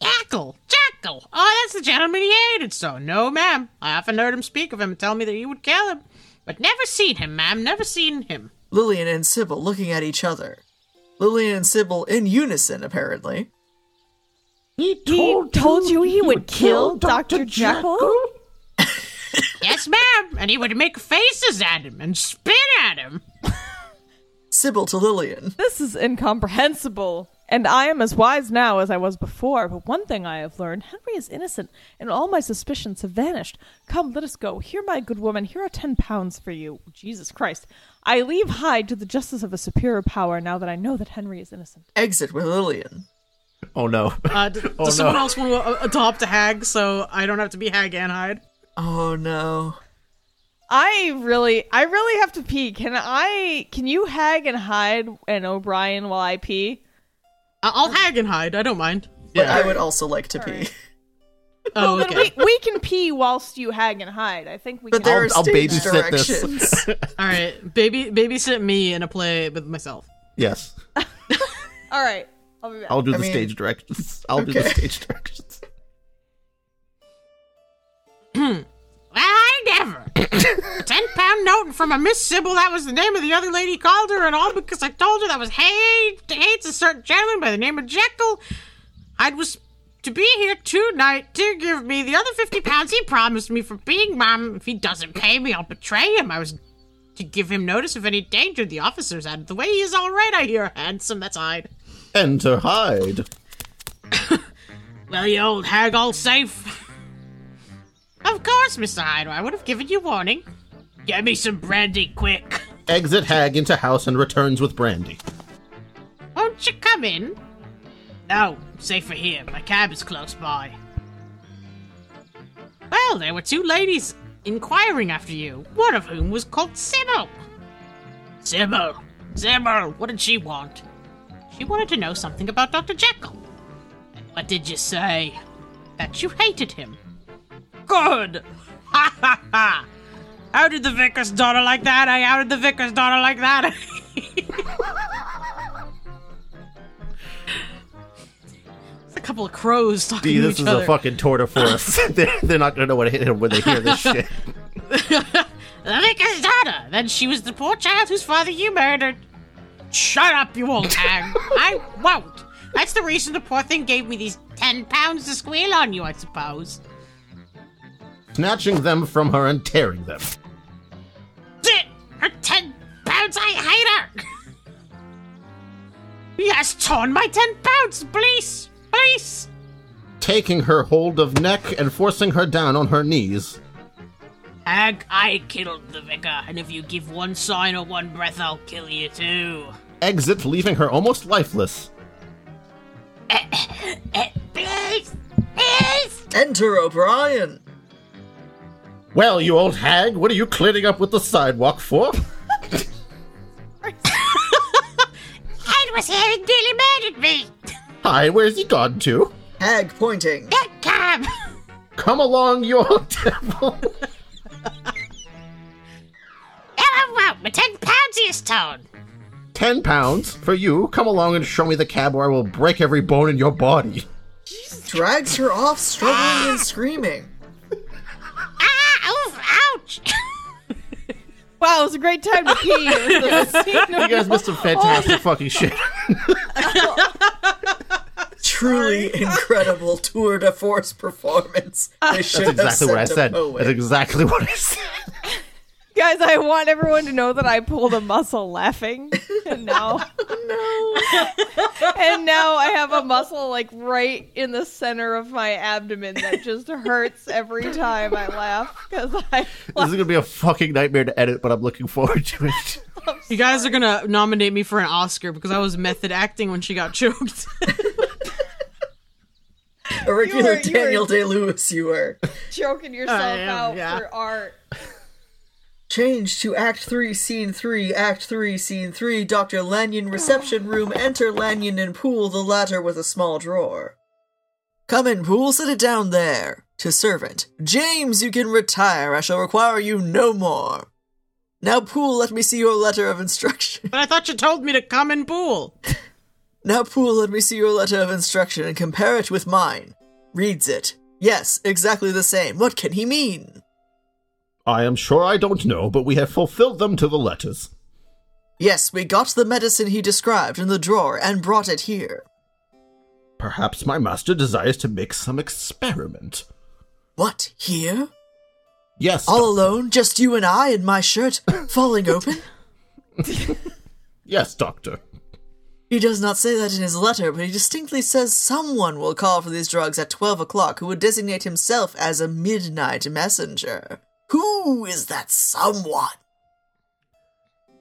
Jackal! Jackal! Oh, that's the gentleman he hated so. No, ma'am. I often heard him speak of him and tell me that he would kill him. But never seen him, ma'am. Never seen him. Lillian and Sybil looking at each other. Lillian and Sybil in unison, apparently. He told you he would kill Dr. Jekyll? Yes, ma'am. And he would make faces at him and spit at him. Sybil to Lillian. This is incomprehensible. And I am as wise now as I was before, but one thing I have learned Henry is innocent, and all my suspicions have vanished. Come, let us go. Here, my good woman, here are ten pounds for you. Jesus Christ. I leave Hyde to the justice of a superior power now that I know that Henry is innocent. Exit with Lillian. Oh no. Uh, d- Oh, does someone else want to uh, adopt a hag so I don't have to be hag and Hyde? Oh no. I really, I really have to pee. Can I? Can you hag and Hyde and O'Brien while I pee? I- I'll hag and Hyde. I don't mind. But Yeah. I would also like to pee. Alright. Oh, Then okay. we we can pee whilst you hag and Hyde. I think we But can. there I'll- are I'll babysit this. directions. All right, baby, babysit me in a play with myself. Yes. All right, I'll be back. I'll do I the mean- stage directions. I'll do the stage directions. Well, I never. ten pound note from a Miss Sybil. That was the name of the other lady called her, and all because I told her that was hate hates a certain gentleman by the name of Jekyll. I was to be here tonight to give me the other fifty pounds he promised me for being mom. If he doesn't pay me, I'll betray him. I was to give him notice of any danger the officers had. The way he is all right, I hear. Handsome, that's Hyde. Enter Hyde. Well, you old hag, all safe. Of course, Mr. Hyde. I would have given you warning. Get me some brandy quick. Exit hag into house and returns with brandy. Won't you come in? No, safer here. My cab is close by. Well, there were two ladies inquiring after you, one of whom was called Sybil. Sybil! Sybil! What did she want? She wanted to know something about Dr. Jekyll. And what did you say? That you hated him. Good! Ha ha ha! How did the vicar's daughter like that? I how did the vicar's daughter like that? It's a couple of crows talking D, to this is a fucking force. they're, they're not gonna know what to hit him when they hear this shit. The vicar's daughter. Then she was the poor child whose father you murdered. Shut up, you old hag. I won't. That's the reason the poor thing gave me these ten pounds to squeal on you, I suppose. Snatching them from her and tearing them. Dit! Her ten pounds, I hate her! he has torn my ten pounds! Police! Police! Taking her hold of neck and forcing her down on her knees. Hag, I killed the vicar, and if you give one sign or one breath, I'll kill you too. Exit, leaving her almost lifeless. Eh, please! Please! Enter O'Brien. Well, you old hag, what are you cleaning up with the sidewalk for? Hyde was here and nearly murdered me! Hi, where's he gone to? Hag pointing. That cab! Come along, you old devil. Hello, well, my ten pounds he is torn. Ten pounds for you. Come along and show me the cab, or I will break every bone in your body. Drags her off, struggling and screaming. Oof, ouch! wow, it was a great time to pee. It was the scene You guys missed some fantastic fucking shit. Truly incredible tour de force performance. Uh, they should That's exactly what I have sent a said. That's exactly what I said. Guys, I want everyone to know that I pulled a muscle laughing, and now, and now I have a muscle like right in the center of my abdomen that just hurts every time I laugh because I. This is gonna be a fucking nightmare to edit, but I'm looking forward to it. You guys are gonna nominate me for an Oscar because I was method acting when she got choked. a regular were- Daniel Day Lewis. You were. choking yourself am, out yeah. for art. Change to Act 3, Scene 3, Act 3, Scene 3, Dr. Lanyon reception room, enter Lanyon and Poole, the latter with a small drawer. Come in, Poole, sit it down there. To servant, James, you can retire, I shall require you no more. Now, Poole, let me see your letter of instruction. but I thought you told me to come in pool. Now, Poole, let me see your letter of instruction and compare it with mine. Reads it. Yes, exactly the same. What can he mean? I am sure I don't know, but we have fulfilled them to the letters. Yes, we got the medicine he described in the drawer and brought it here. Perhaps my master desires to make some experiment. What, here? Yes, All doc- alone, just you and I and my shirt falling open? yes, doctor. He does not say that in his letter, but he distinctly says someone will call for these drugs at 12 o'clock who would designate himself as a midnight messenger. Who is that someone?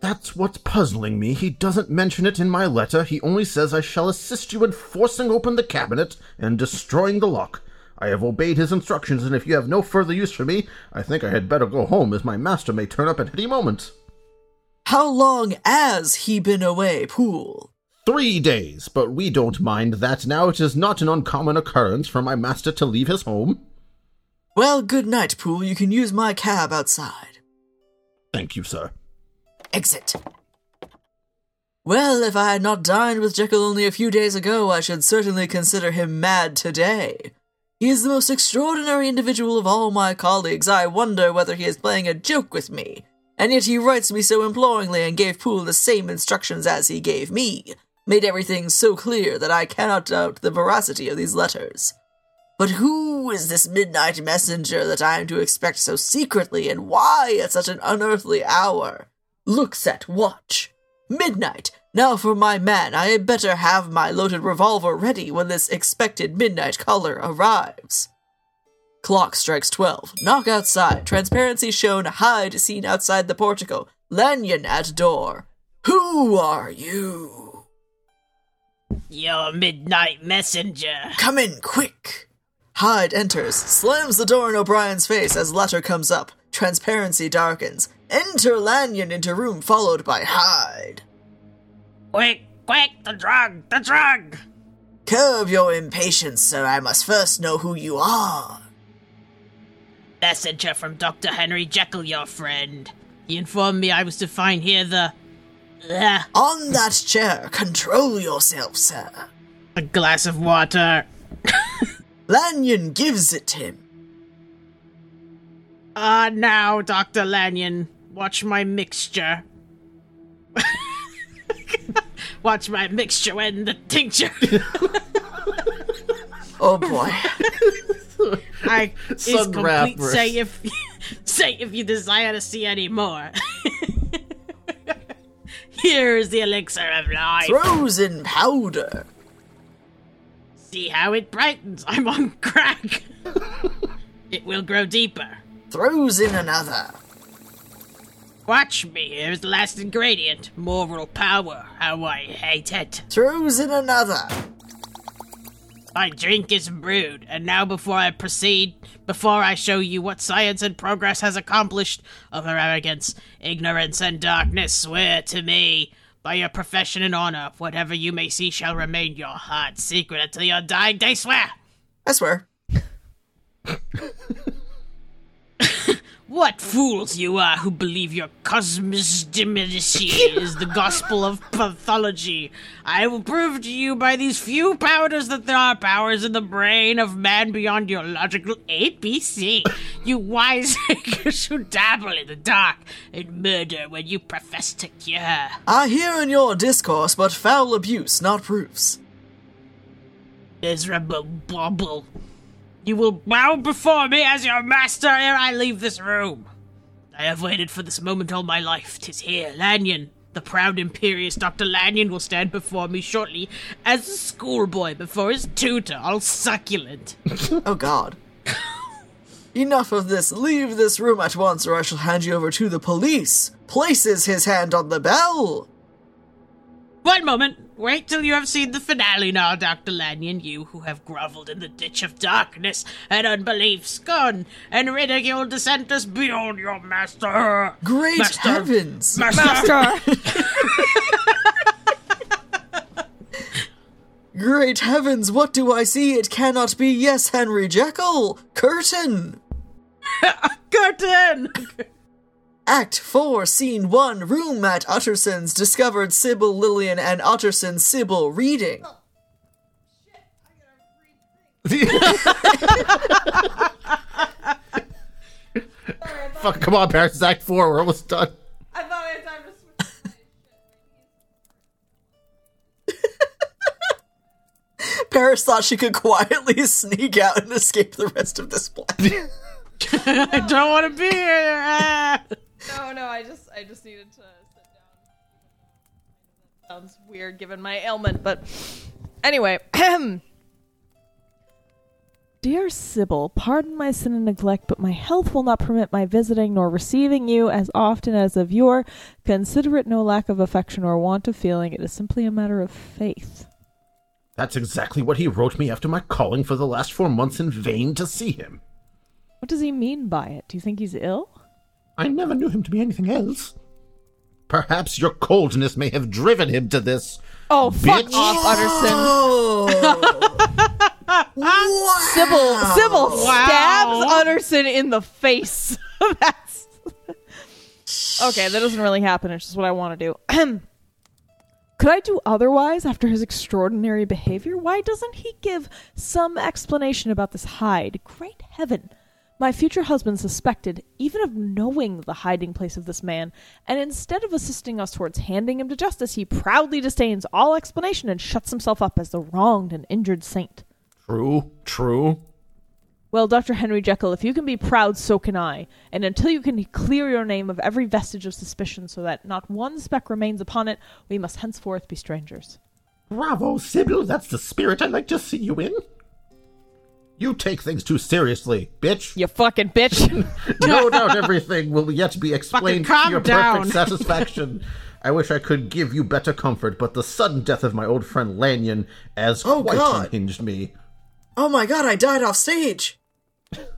That's what's puzzling me. He doesn't mention it in my letter. He only says I shall assist you in forcing open the cabinet and destroying the lock. I have obeyed his instructions, and if you have no further use for me, I think I had better go home, as my master may turn up at any moment. How long has he been away, Poole? Three days, but we don't mind that now. It is not an uncommon occurrence for my master to leave his home. Well, good night, Poole. You can use my cab outside. Thank you, sir. Exit. Well, if I had not dined with Jekyll only a few days ago, I should certainly consider him mad today. He is the most extraordinary individual of all my colleagues. I wonder whether he is playing a joke with me. And yet he writes me so imploringly and gave Poole the same instructions as he gave me. Made everything so clear that I cannot doubt the veracity of these letters. But who is this midnight messenger that I am to expect so secretly, and why at such an unearthly hour? Look set, watch. Midnight. Now for my man, I had better have my loaded revolver ready when this expected midnight caller arrives. Clock strikes twelve. Knock outside. Transparency shown. Hyde seen outside the portico. Lanyon at door. Who are you? Your midnight messenger. Come in, quick! Hyde enters, slams the door in O'Brien's face as Letter comes up. Transparency darkens. Enter Lanyon into room, followed by Hyde. Quick, quick, the drug, the drug! Curb your impatience, sir. I must first know who you are. Messenger from Dr. Henry Jekyll, your friend. He informed me I was to find here the. Uh, On that chair, control yourself, sir. a glass of water. Lanyon gives it to him. Ah, now, Dr. Lanyon, watch my mixture. watch my mixture and the tincture. Oh boy. I is complete. Say if say if you desire to see any more. Here is the elixir of life. Frozen powder. See how it brightens. I'm on crack. it will grow deeper. Throws in another. Watch me. Here's the last ingredient. Moral power. How I hate it. Throws in another. My drink is brewed, and now before I proceed, before I show you what science and progress has accomplished over arrogance, ignorance, and darkness, swear to me, by your profession and honor, whatever you may see shall remain your heart secret until your dying day, swear! I swear. What fools you are who believe your cosmosdiminishy is the gospel of pathology. I will prove to you by these few powders that there are powers in the brain of man beyond your logical ABC. You wiseacres who dabble in the dark and murder when you profess to cure. I hear in your discourse but foul abuse, not proofs. Miserable bauble. You will bow before me as your master ere I leave this room. I have waited for this moment all my life. Tis here, Lanyon. The proud imperious Dr. Lanyon will stand before me shortly as a schoolboy before his tutor, all succulent. Oh god. Enough of this. Leave this room at once or I shall hand you over to the police. Places his hand on the bell. One moment. Wait till you have seen the finale now, Dr. Lanyon, you who have groveled in the ditch of darkness and unbelief, scorn, and ridiculed dissenters beyond your master. Great Master. heavens. Master. Great heavens, what do I see? It cannot be. Yes, Henry Jekyll. Curtain. Curtain! Act 4, Scene 1, room at Utterson's, discovered Sybil Lillian and Utterson Sybil reading. Oh, shit! Fuck, come on, Paris. It's Act 4. We're almost done. I thought I had time to switch. Paris thought she could quietly sneak out and escape the rest of this plan. I don't want to be here. No, no, I just I just needed to sit down. Sounds weird given my ailment, but anyway. Dear Sybil, pardon my sin and neglect, but my health will not permit my visiting nor receiving you as often as of yore. Consider it no lack of affection or want of feeling. It is simply a matter of faith. That's exactly what he wrote me after my calling for the last four months in vain to see him. What does he mean by it? Do you think he's ill? I never knew him to be anything else. Perhaps your coldness may have driven him to this. Oh, fuck off, Utterson. Oh. wow. Sybil, Sybil Wow. stabs Utterson in the face. That's okay. That doesn't really happen. It's just what I want to do. Could I do otherwise after his extraordinary behavior? Why doesn't he give some explanation about this Hyde? Great heaven! My future husband suspected even of knowing the hiding place of this man, and instead of assisting us towards handing him to justice, he proudly disdains all explanation and shuts himself up as the wronged and injured saint. True, true. Well, Dr. Henry Jekyll, if you can be proud, so can I. And until you can clear your name of every vestige of suspicion so that not one speck remains upon it, we must henceforth be strangers. Bravo, Sybil. That's the spirit I like to see you in. You take things too seriously, bitch. You fucking bitch. no doubt everything will yet be explained to your down. perfect satisfaction. I wish I could give you better comfort, but the sudden death of my old friend Lanyon has Oh, quite God. unhinged me. Oh my god, I died off stage.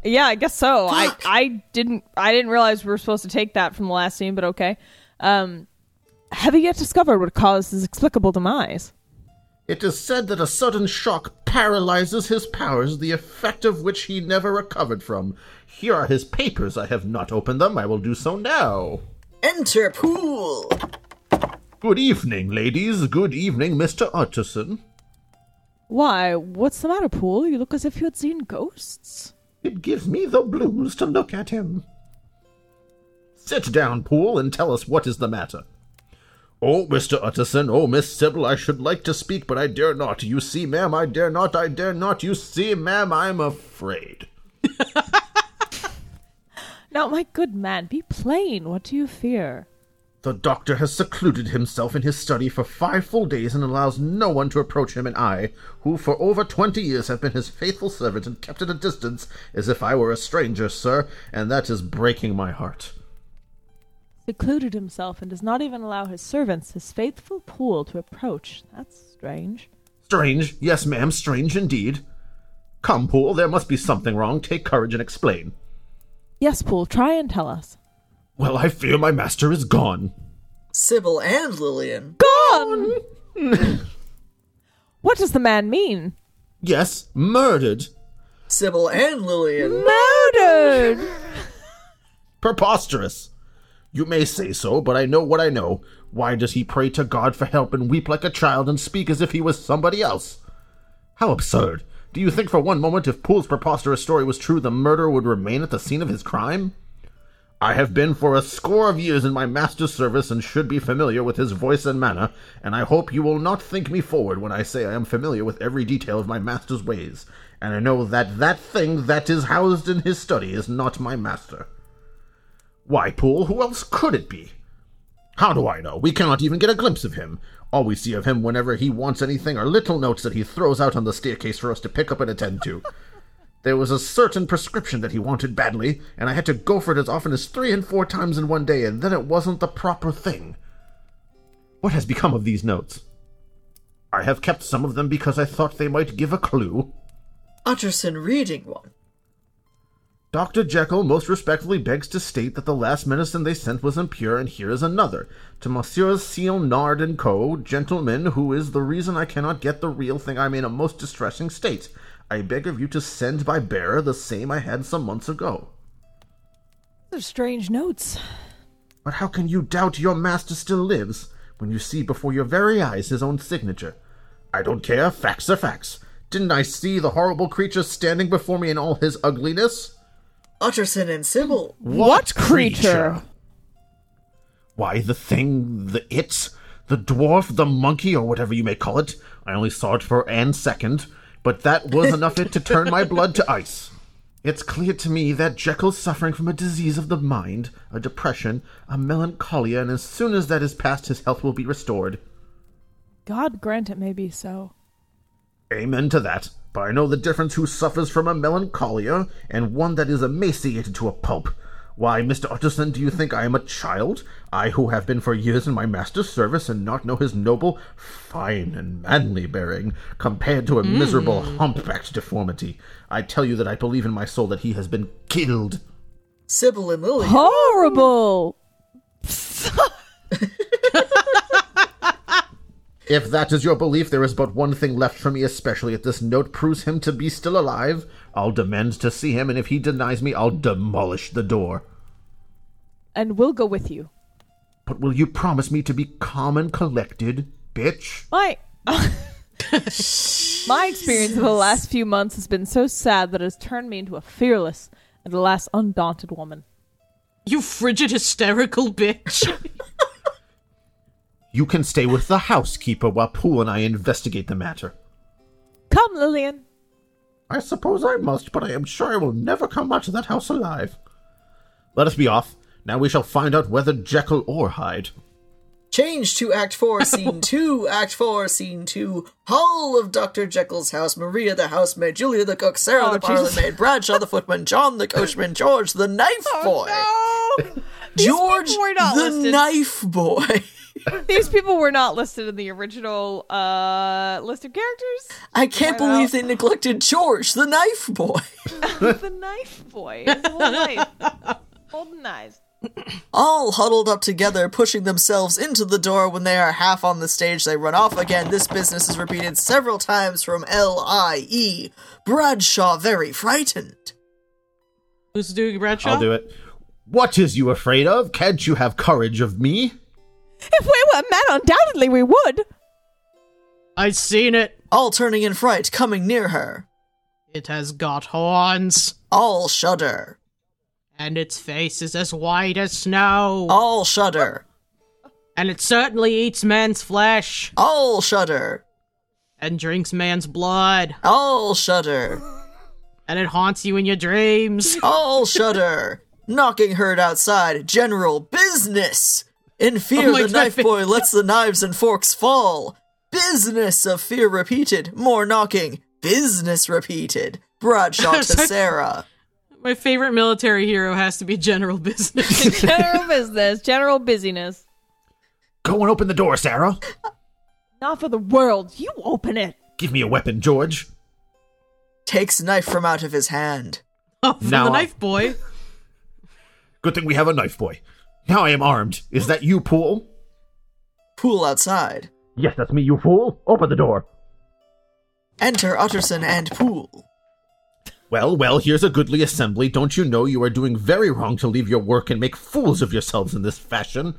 yeah, I guess so. I, I didn't I didn't realize we were supposed to take that from the last scene, but okay. Um have you yet discovered what caused his explicable demise? It is said that a sudden shock paralyzes his powers, the effect of which he never recovered from. Here are his papers. I have not opened them. I will do so now. Enter Poole. Good evening, ladies. Good evening, Mr. Utterson. Why, what's the matter, Poole? You look as if you had seen ghosts. It gives me the blues to look at him. Sit down, Poole, and tell us what is the matter. Oh, Mr. Utterson, oh, Miss Sybil, I should like to speak, but I dare not. You see, ma'am, I dare not, I dare not. You see, ma'am, I'm afraid. Now, my good man, be plain. What do you fear? The doctor has secluded himself in his study for five full days and allows no one to approach him, and I, who for over twenty years have been his faithful servant and kept at a distance as if I were a stranger, sir, and that is breaking my heart. Secluded himself and does not even allow his servants, his faithful Poole, to approach. That's strange. Strange, yes, ma'am, strange indeed. Come, Poole, there must be something wrong. Take courage and explain. Yes, Poole, try and tell us. Well, I fear my master is gone. Sybil and Lillian. Gone! what does the man mean? Yes, murdered. Sybil and Lillian. Murdered! Preposterous. You may say so, but I know what I know. Why does he pray to God for help and weep like a child and speak as if he was somebody else? How absurd. Do you think for one moment if Poole's preposterous story was true, the murderer would remain at the scene of his crime? I have been for a score of years in my master's service and should be familiar with his voice and manner, and I hope you will not think me forward when I say I am familiar with every detail of my master's ways, and I know that that thing that is housed in his study is not my master. Why, Poole, who else could it be? How do I know? We cannot even get a glimpse of him. All we see of him whenever he wants anything are little notes that he throws out on the staircase for us to pick up and attend to. There was a certain prescription that he wanted badly, and I had to go for it as often as three and four times in one day, and then it wasn't the proper thing. What has become of these notes? I have kept some of them because I thought they might give a clue. Utterson reading one. Dr. Jekyll most respectfully begs to state that the last medicine they sent was impure, and here is another. To Messieurs Seal, Nard, and Co., gentlemen, who is the reason I cannot get the real thing I'm in a most distressing state. I beg of you to send by bearer the same I had some months ago. Those are strange notes. But how can you doubt your master still lives, when you see before your very eyes his own signature? I don't care, facts are facts. Didn't I see the horrible creature standing before me in all his ugliness? Utterson and Sybil. What creature? Why, the thing, the it, the dwarf, the monkey, or whatever you may call it. I only saw it for an second, but that was enough it to turn my blood to ice. It's clear to me that Jekyll's suffering from a disease of the mind, a depression, a melancholia, and as soon as that is past, his health will be restored. God grant it may be so. Amen to that. But I know the difference who suffers from a melancholia and one that is emaciated to a pulp. Why, Mr. Utterson, do you think I am a child? I who have been for years in my master's service and not know his noble, fine, and manly bearing, compared to a hmm. miserable humpbacked deformity. I tell you that I believe in my soul that he has been killed. Sybil and Lily. Horrible. If that is your belief, there is but one thing left for me, especially if this note proves him to be still alive. I'll demand to see him, and if he denies me, I'll demolish the door. and we'll go with you. But will you promise me to be calm and collected, bitch? My my experience of the last few months has been so sad that it has turned me into a fearless and alas undaunted woman. You frigid, hysterical bitch. You can stay with the housekeeper while Poole and I investigate the matter. Come, Lillian. I suppose I must, but I am sure I will never come out of that house alive. Let us be off. Now we shall find out whether Jekyll or Hyde. Change to Act 4, Scene 2. Act 4, Scene 2. Hall of Dr. Jekyll's house. Maria the housemaid, Julia the cook, Sarah Oh, the parlor maid, Bradshaw the footman, John the coachman, George the knife oh, boy. No! George people were not the listed. knife boy. These people were not listed in the original uh, list of characters. I can't Why not? believe they neglected George the knife boy. the knife boy. His whole life. Golden eyes. All huddled up together, pushing themselves into the door when they are half on the stage. They run off again. This business is repeated several times from L I E. Bradshaw very frightened. Who's doing Bradshaw? I'll do it. What is you afraid of? Can't you have courage of me? If we were men, undoubtedly we would. I seen it. All turning in fright, coming near her. It has got horns, All shudder. and its face is as white as snow, All shudder. and it certainly eats man's flesh All shudder. and drinks man's blood, All shudder. and it haunts you in your dreams. All shudder. Knocking heard outside. General business. In fear, Oh the God. knife boy lets the knives and forks fall. Business of fear repeated. More knocking. Business repeated. Bradshaw to Sarah. My favorite military hero has to be General Business. General business, general busyness. Go and open the door, Sarah. Not for the world. You open it. Give me a weapon, George. Takes knife from out of his hand. oh, from Now the knife boy. Good thing we have a knife boy. Now I am armed. Is that you, Poole? Poole outside. Yes, that's me, you fool. Open the door. Enter Utterson and Poole. Well, well, here's a goodly assembly. Don't you know you are doing very wrong to leave your work and make fools of yourselves in this fashion?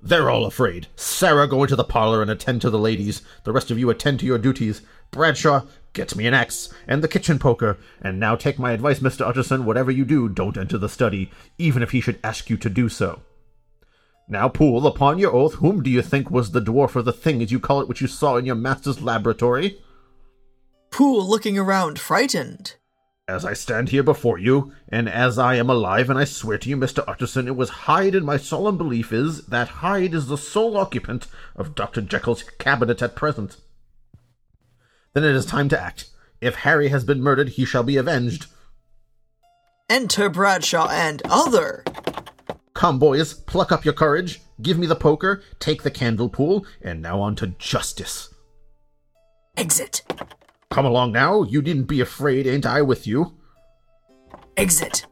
They're all afraid. Sarah, go into the parlor and attend to the ladies. The rest of you attend to your duties. Bradshaw, get me an axe and the kitchen poker. And now take my advice, Mr. Utterson. Whatever you do, don't enter the study, even if he should ask you to do so. Now, Poole, upon your oath, whom do you think was the dwarf or the thing, as you call it, which you saw in your master's laboratory? Poole, looking around, frightened. As I stand here before you, and as I am alive, and I swear to you, Mr. Utterson, it was Hyde, and my solemn belief is that Hyde is the sole occupant of Dr. Jekyll's cabinet at present. Then it is time to act. If Harry has been murdered, he shall be avenged. Enter Bradshaw and other. Come, boys, pluck up your courage, give me the poker, take the candle Poole, and now on to justice. Exit. Come along now, you needn't be afraid, ain't I with you? Exit.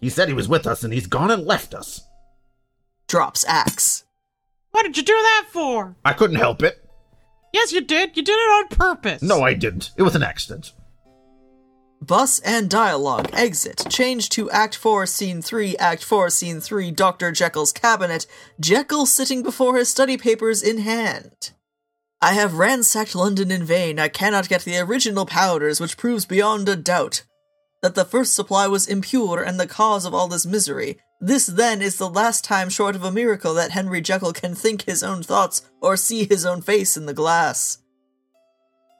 He said he was with us, and he's gone and left us. Drops axe. What did you do that for? I couldn't help it. Yes, you did. You did it on purpose. No, I didn't. It was an accident. Bus and dialogue. Exit. Change to Act 4, Scene 3. Act 4, Scene 3. Dr. Jekyll's cabinet. Jekyll sitting before his study papers in hand. I have ransacked London in vain. I cannot get the original powders, which proves beyond a doubt that the first supply was impure and the cause of all this misery. This, then, is the last time short of a miracle that Henry Jekyll can think his own thoughts or see his own face in the glass.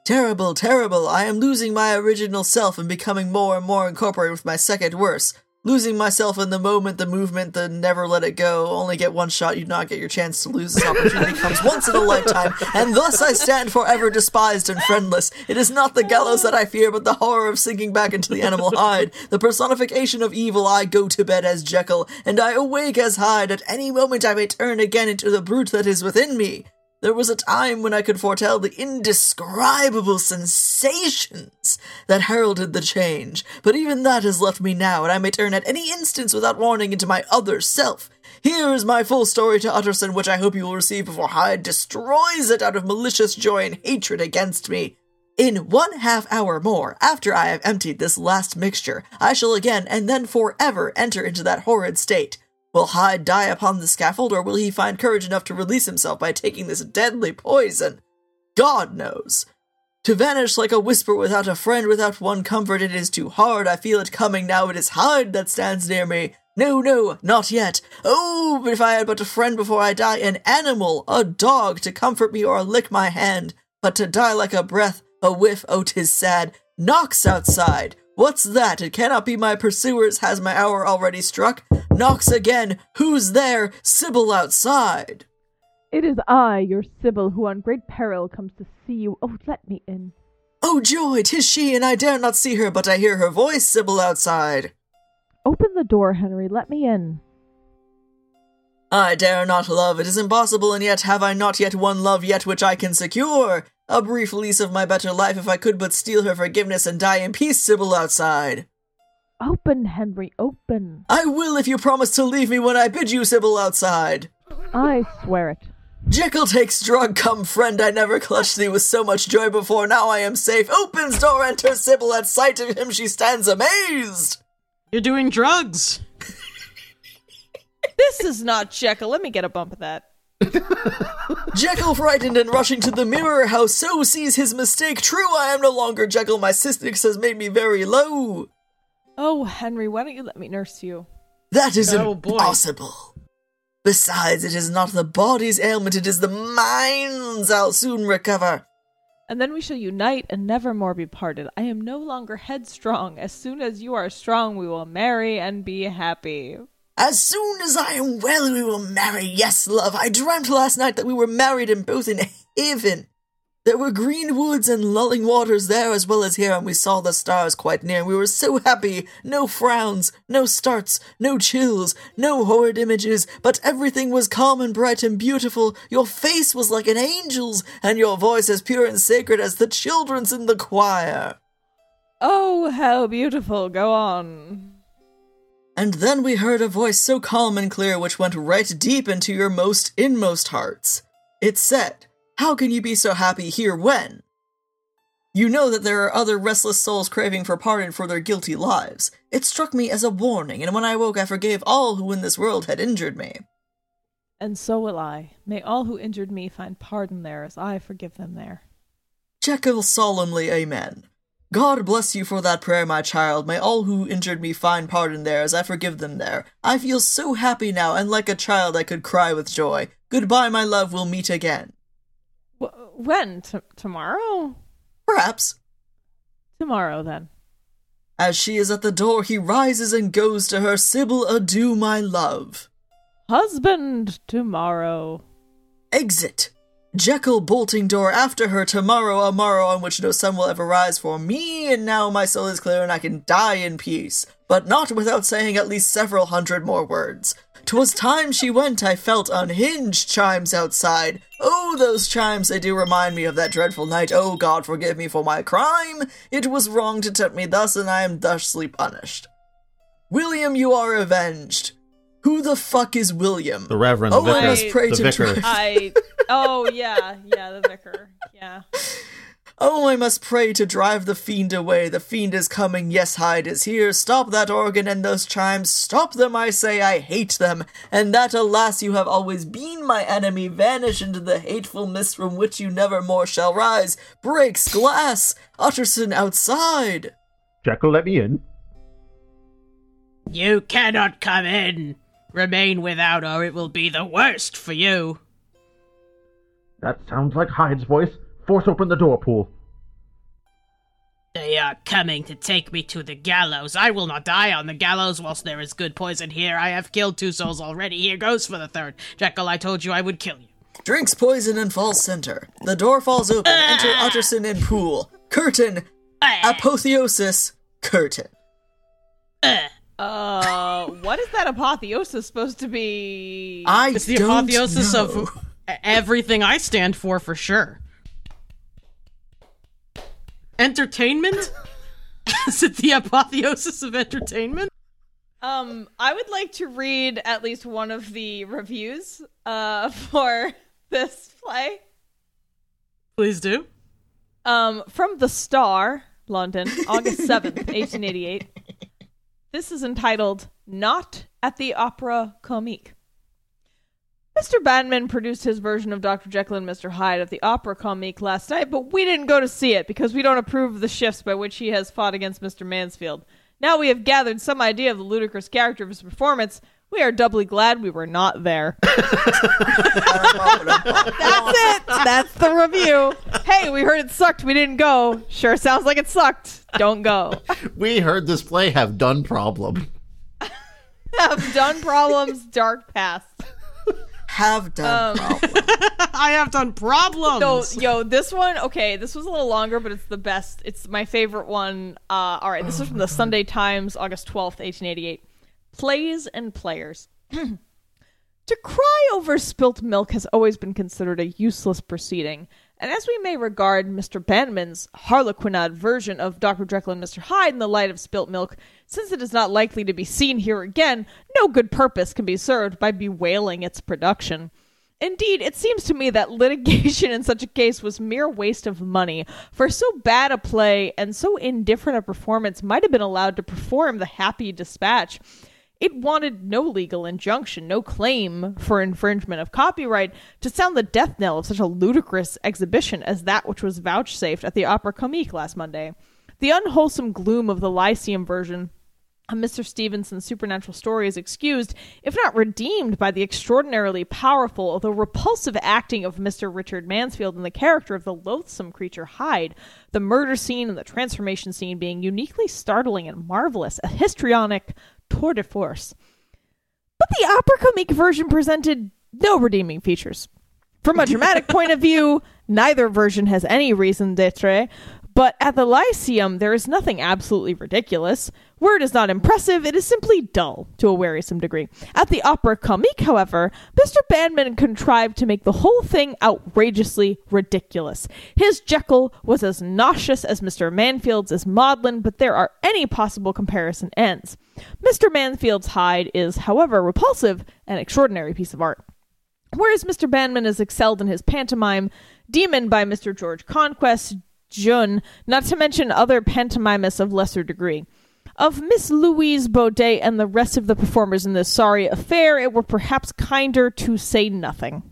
Terrible, terrible, I am losing my original self and becoming more and more incorporated with my second worse. Losing myself in the moment, the movement, the never let it go, only get one shot, you not get your chance to lose. This opportunity comes once in a lifetime, and thus I stand forever despised and friendless. It is not the gallows that I fear, but the horror of sinking back into the animal hide. The personification of evil, I go to bed as Jekyll, and I awake as Hyde. At any moment I may turn again into the brute that is within me. There was a time when I could foretell the indescribable sensations that heralded the change, but even that has left me now, and I may turn at any instant without warning into my other self. Here is my full story to Utterson, which I hope you will receive before Hyde destroys it out of malicious joy and hatred against me. In one half hour more, after I have emptied this last mixture, I shall again and then forever enter into that horrid state. Will Hyde die upon the scaffold, or will he find courage enough to release himself by taking this deadly poison? God knows. To vanish like a whisper without a friend, without one comfort, it is too hard. I feel it coming now. It is Hyde that stands near me. No, no, not yet. Oh, but if I had but a friend before I die, an animal, a dog, to comfort me or lick my hand. But to die like a breath, a whiff, oh, 'tis sad. Knocks outside. What's that? It cannot be my pursuers. Has my hour already struck? Knocks again. Who's there? Sybil outside. It is I, your Sybil, who on great peril comes to see you. Oh, let me in. Oh joy, 'tis she, and I dare not see her, but I hear her voice, Sybil outside. Open the door, Henry. Let me in. I dare not love, it is impossible, and yet have I not yet one love yet which I can secure? A brief lease of my better life if I could but steal her forgiveness and die in peace, Sybil outside. Open, Henry. Open. I will if you promise to leave me when I bid you, Sybil outside. I swear it. Jekyll takes drug, come friend, I never clutched thee with so much joy before, now I am safe. Opens door, enters Sybil, at sight of him she stands amazed. You're doing drugs. This is not Jekyll. Let me get a bump of that. Jekyll, frightened and rushing to the mirror house, so sees his mistake. True, I am no longer Jekyll, my cystix has made me very low. Oh, Henry, why don't you let me nurse you? That is Oh, boy. impossible. Besides, it is not the body's ailment, it is the mind's I'll soon recover. And then we shall unite and never more be parted. I am no longer headstrong. As soon as you are strong, we will marry and be happy. As soon as I am well, we will marry. Yes, love, I dreamt last night that we were married and both in heaven. There were green woods and lulling waters there as well as here, and we saw the stars quite near. We were so happy. No frowns, no starts, no chills, no horrid images, but everything was calm and bright and beautiful. Your face was like an angel's, and your voice as pure and sacred as the children's in the choir. Oh, how beautiful. Go on. And then we heard a voice so calm and clear which went right deep into your most inmost hearts. It said, How can you be so happy here when? You know that there are other restless souls craving for pardon for their guilty lives. It struck me as a warning, and when I woke I forgave all who in this world had injured me. And so will I. May all who injured me find pardon there as I forgive them there. Jekyll solemnly amen. God bless you for that prayer, my child. May all who injured me find pardon there as I forgive them there. I feel so happy now, and like a child I could cry with joy. Goodbye, my love, we'll meet again. Wh- when? T- tomorrow? Perhaps. Tomorrow, then. As she is at the door, he rises and goes to her. Sybil, adieu, my love. Husband, tomorrow. Exit. Jekyll bolting door after her tomorrow, a morrow on which no sun will ever rise for me, and now my soul is clear and I can die in peace, but not without saying at least several hundred more words. 'Twas time she went, I felt unhinged chimes outside. Oh, those chimes, they do remind me of that dreadful night. Oh, God, forgive me for my crime. It was wrong to tempt me thus, and I am thusly punished. William, you are avenged. Who the fuck is William? The Reverend, Oh, the I vicar, must pray the to vicar. drive. I. Oh, yeah. Yeah, the vicar. Yeah. Oh, I must pray to drive the fiend away. The fiend is coming. Yes, Hyde is here. Stop that organ and those chimes. Stop them, I say. I hate them. And that, alas, you have always been my enemy. Vanish into the hateful mist from which you never more shall rise. Breaks glass. Utterson outside. Jekyll, let me in. You cannot come in. Remain without, or it will be the worst for you. That sounds like Hyde's voice. Force open the door, Poole. They are coming to take me to the gallows. I will not die on the gallows whilst there is good poison here. I have killed two souls already. Here goes for the third. Jekyll, I told you I would kill you. Drinks poison and falls center. The door falls open. Ah! Enter Utterson and Poole. Curtain. Ah! Apotheosis. Curtain. Ah! Uh, what is that apotheosis supposed to be? I It's the don't apotheosis know. of everything I stand for, for sure. Entertainment? Is it the apotheosis of entertainment? Um, I would like to read at least one of the reviews uh for this play. Please do. Um, from The Star, London, August 7th, 1888. This is entitled Not at the Opera Comique. Mr. Bandmann produced his version of Dr. Jekyll and Mr. Hyde at the Opera Comique last night, but we didn't go to see it because we don't approve of the shifts by which he has fought against Mr. Mansfield. Now we have gathered some idea of the ludicrous character of his performance. We are doubly glad we were not there. That's it. That's the review. Hey, we heard it sucked. We didn't go. Sure sounds like it sucked. Don't go. We heard this play have done problem. Have done problems. Dark past. Have done Um, problem. I have done problems. So, yo, this one, okay, this was a little longer, but it's the best. It's my favorite one. Uh, all right, this is from the Sunday Times, August 12th, 1888. Plays and Players. to cry over spilt milk has always been considered a useless proceeding, and as we may regard Mr. Bandmann's harlequinade version of Dr. Jekyll and Mr. Hyde in the light of spilt milk, since it is not likely to be seen here again, no good purpose can be served by bewailing its production. Indeed, it seems to me that litigation in such a case was mere waste of money, for so bad a play and so indifferent a performance might have been allowed to perform the happy dispatch. It wanted no legal injunction, no claim for infringement of copyright to sound the death knell of such a ludicrous exhibition as that which was vouchsafed at the Opera Comique last Monday. The unwholesome gloom of the Lyceum version of Mr. Stevenson's supernatural story is excused, if not redeemed, by the extraordinarily powerful, though repulsive acting of Mr. Richard Mansfield in the character of the loathsome creature Hyde, the murder scene and the transformation scene being uniquely startling and marvelous, a histrionic tour de force. But the opera comique version presented no redeeming features. From a dramatic point of view, neither version has any raison d'etre, but at the Lyceum, there is nothing absolutely ridiculous. It is not impressive, it is simply dull to a wearisome degree. At the Opera Comique, however, Mr. Bandmann contrived to make the whole thing outrageously ridiculous. His Jekyll was as nauseous as Mr. Mansfield's as maudlin, but there are any possible comparison ends. Mr. Mansfield's Hyde is, however, repulsive, an extraordinary piece of art. Whereas Mr. Bandmann is excelled in his pantomime, Demon by Mr. George Conquest, Jun, not to mention other pantomimists of lesser degree. Of Miss Louise Beaudet and the rest of the performers in this sorry affair, it were perhaps kinder to say nothing.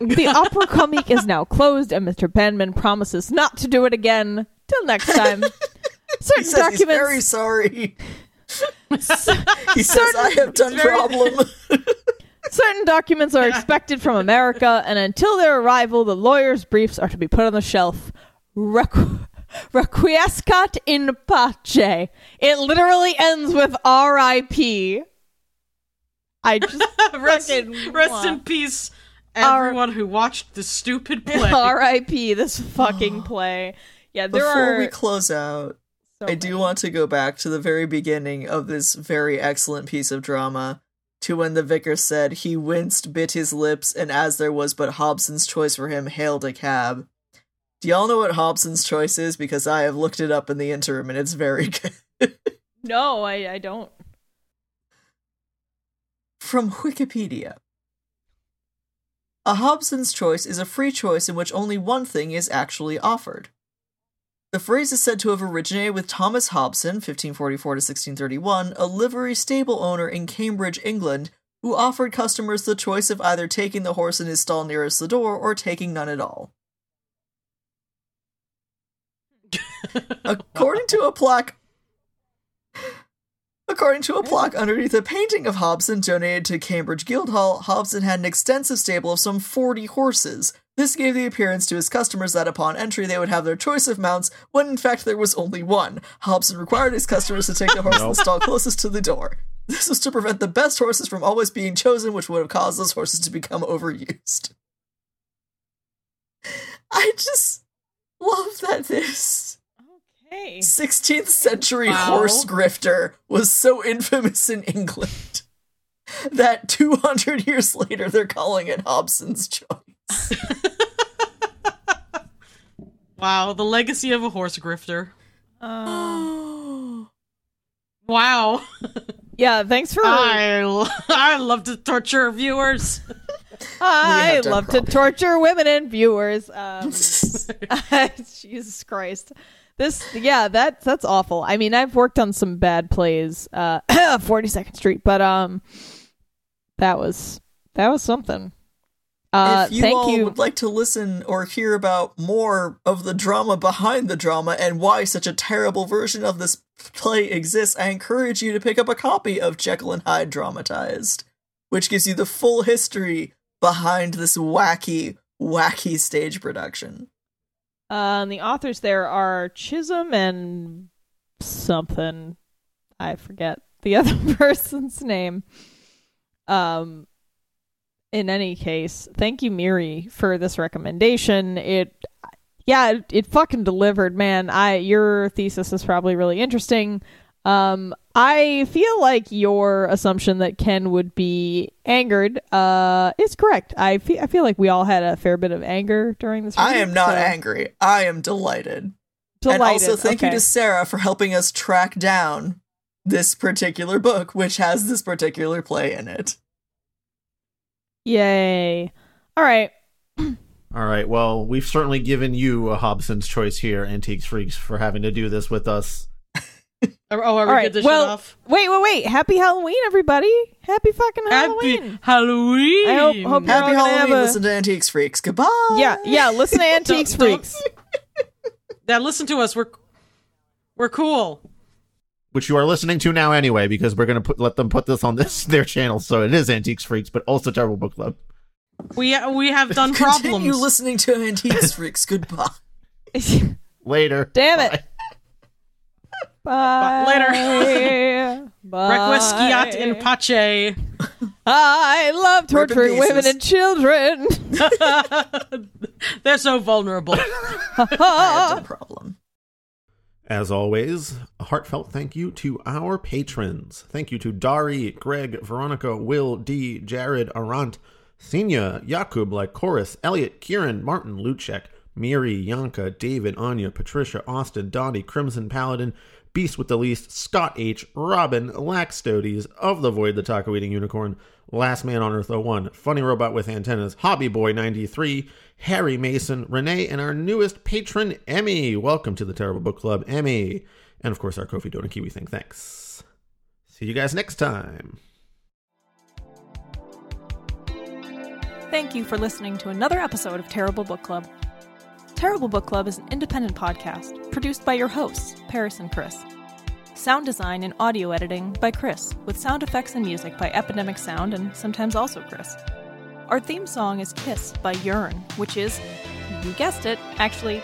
The opera comique is now closed, and Mr. Bandmann promises not to do it again till next time. Certain He says he's very sorry. he says I have done problem. Certain documents are expected from America, and until their arrival, the lawyer's briefs are to be put on the shelf. Requ- Requiescat in pace. It literally ends with R.I.P. I just rest, fucking rest in peace, Our- everyone who watched the stupid play. R.I.P. This fucking play. Yeah, there Before are. we close out, so I do want to go back to the very beginning of this very excellent piece of drama. To when the vicar said he winced, bit his lips, and as there was but Hobson's choice for him, hailed a cab. Do y'all know what Hobson's choice is? Because I have looked it up in the interim and it's very good. No, I, I don't. From Wikipedia. A Hobson's choice is a free choice in which only one thing is actually offered. The phrase is said to have originated with Thomas Hobson, 1544 to 1631, a livery stable owner in Cambridge, England, who offered customers the choice of either taking the horse in his stall nearest the door or taking none at all. According to a plaque According to a plaque underneath a painting of Hobson donated to Cambridge Guildhall, Hobson had an extensive stable of some 40 horses, This gave the appearance to his customers that upon entry they would have their choice of mounts, when in fact there was only one. Hobson required his customers to take the horse in the stall closest to the door. This was to prevent the best horses from always being chosen, which would have caused those horses to become overused. I just love that this Okay. 16th century Wow. horse grifter was so infamous in England that 200 years later they're calling it Hobson's choice. Wow, the legacy of a horse grifter. Um, Wow. yeah, thanks for. I love to torture viewers. I love to torture women and viewers. Um, Jesus Christ. This, yeah, that that's awful. I mean, I've worked on some bad plays, uh, 42nd Street, but um, that was that was something. Uh, if you all you. would like to listen or hear about more of the drama behind the drama and why such a terrible version of this play exists, I encourage you to pick up a copy of Jekyll and Hyde Dramatized, which gives you the full history behind this wacky, wacky stage production. Uh, and the authors there are Chisholm and something. I forget the other person's name. Um, in any case, thank you, Miri, for this recommendation. It, yeah, it, it fucking delivered, man. I your thesis is probably really interesting. Um, I feel like your assumption that Ken would be angered, uh, is correct. I feel I feel like we all had a fair bit of anger during this. I am not so- angry. I am delighted. Delighted. And also, thank okay. you to Sarah for helping us track down this particular book, which has this particular play in it. Yay. All right. All right. Well, we've certainly given you a Hobson's choice here, Antiques Freaks, for having to do this with us. Oh, are we All good right. to well, shut off? wait, wait, wait. Happy Halloween, everybody. Happy fucking Happy Halloween. Halloween! I hope- hope you're- Happy gonna Halloween, have a- listen to Antiques Freaks. Goodbye. Yeah, yeah. Listen to Antiques Don't- don't- Freaks. Now listen to us. We're we're cool. Which you are listening to now anyway, because we're gonna put let them put this on this their channel, so it is Antiques Freaks, but also Terrible Book Club. We we have done Continue problems. listening to Antiques Freaks. Goodbye. Later. Damn it. Bye. Bye. Later. Bye. Requiescat in pace. I love torturing women and children. They're so vulnerable. I had a problem. As always, a heartfelt thank you to our patrons. Thank you to Dari, Greg, Veronica, Will, D, Jared, Arant, Senya, Yakub, Lycoris, Elliot, Kieran, Martin, Luchek, Miri, Yanka, David, Anya, Patricia, Austin, Dottie, Crimson Paladin, Beast with the Least, Scott H, Robin, Laxtodes, Of the Void, the Taco Eating Unicorn, Last Man on Earth 01, Funny Robot with Antennas, Hobby Boy 93, Harry Mason, Renee, and our newest patron, Emmy. Welcome to the Terrible Book Club, Emmy. And of course, our Ko-fi Donut Kiwi thing. Thanks. See you guys next time. Thank you for listening to another episode of Terrible Book Club. Terrible Book Club is an independent podcast produced by your hosts, Paris and Chris. Sound design and audio editing by Chris, with sound effects and music by Epidemic Sound and sometimes also Chris. Our theme song is Kiss by Yearn, which is, you guessed it, actually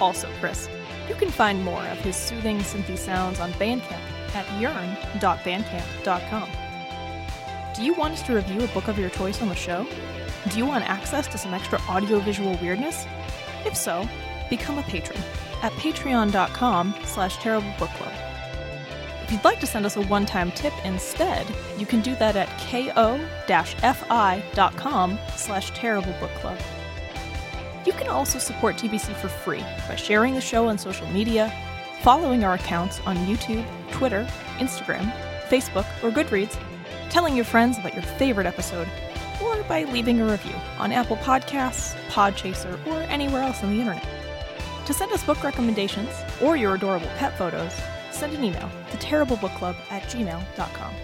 also Chris. You can find more of his soothing synthy sounds on Bandcamp at yearn.bandcamp.com. Do you want us to review a book of your choice on the show? Do you want access to some extra audiovisual weirdness? If so, become a patron at patreon.com slash terriblebookclub. If you'd like to send us a one-time tip instead, you can do that at ko-fi.com slash terriblebookclub. You can also support TBC for free by sharing the show on social media, following our accounts on YouTube, Twitter, Instagram, Facebook, or Goodreads, telling your friends about your favorite episode, or by leaving a review on Apple Podcasts, Podchaser, or anywhere else on the internet. To send us book recommendations or your adorable pet photos, send an email to terriblebookclub at gmail.com.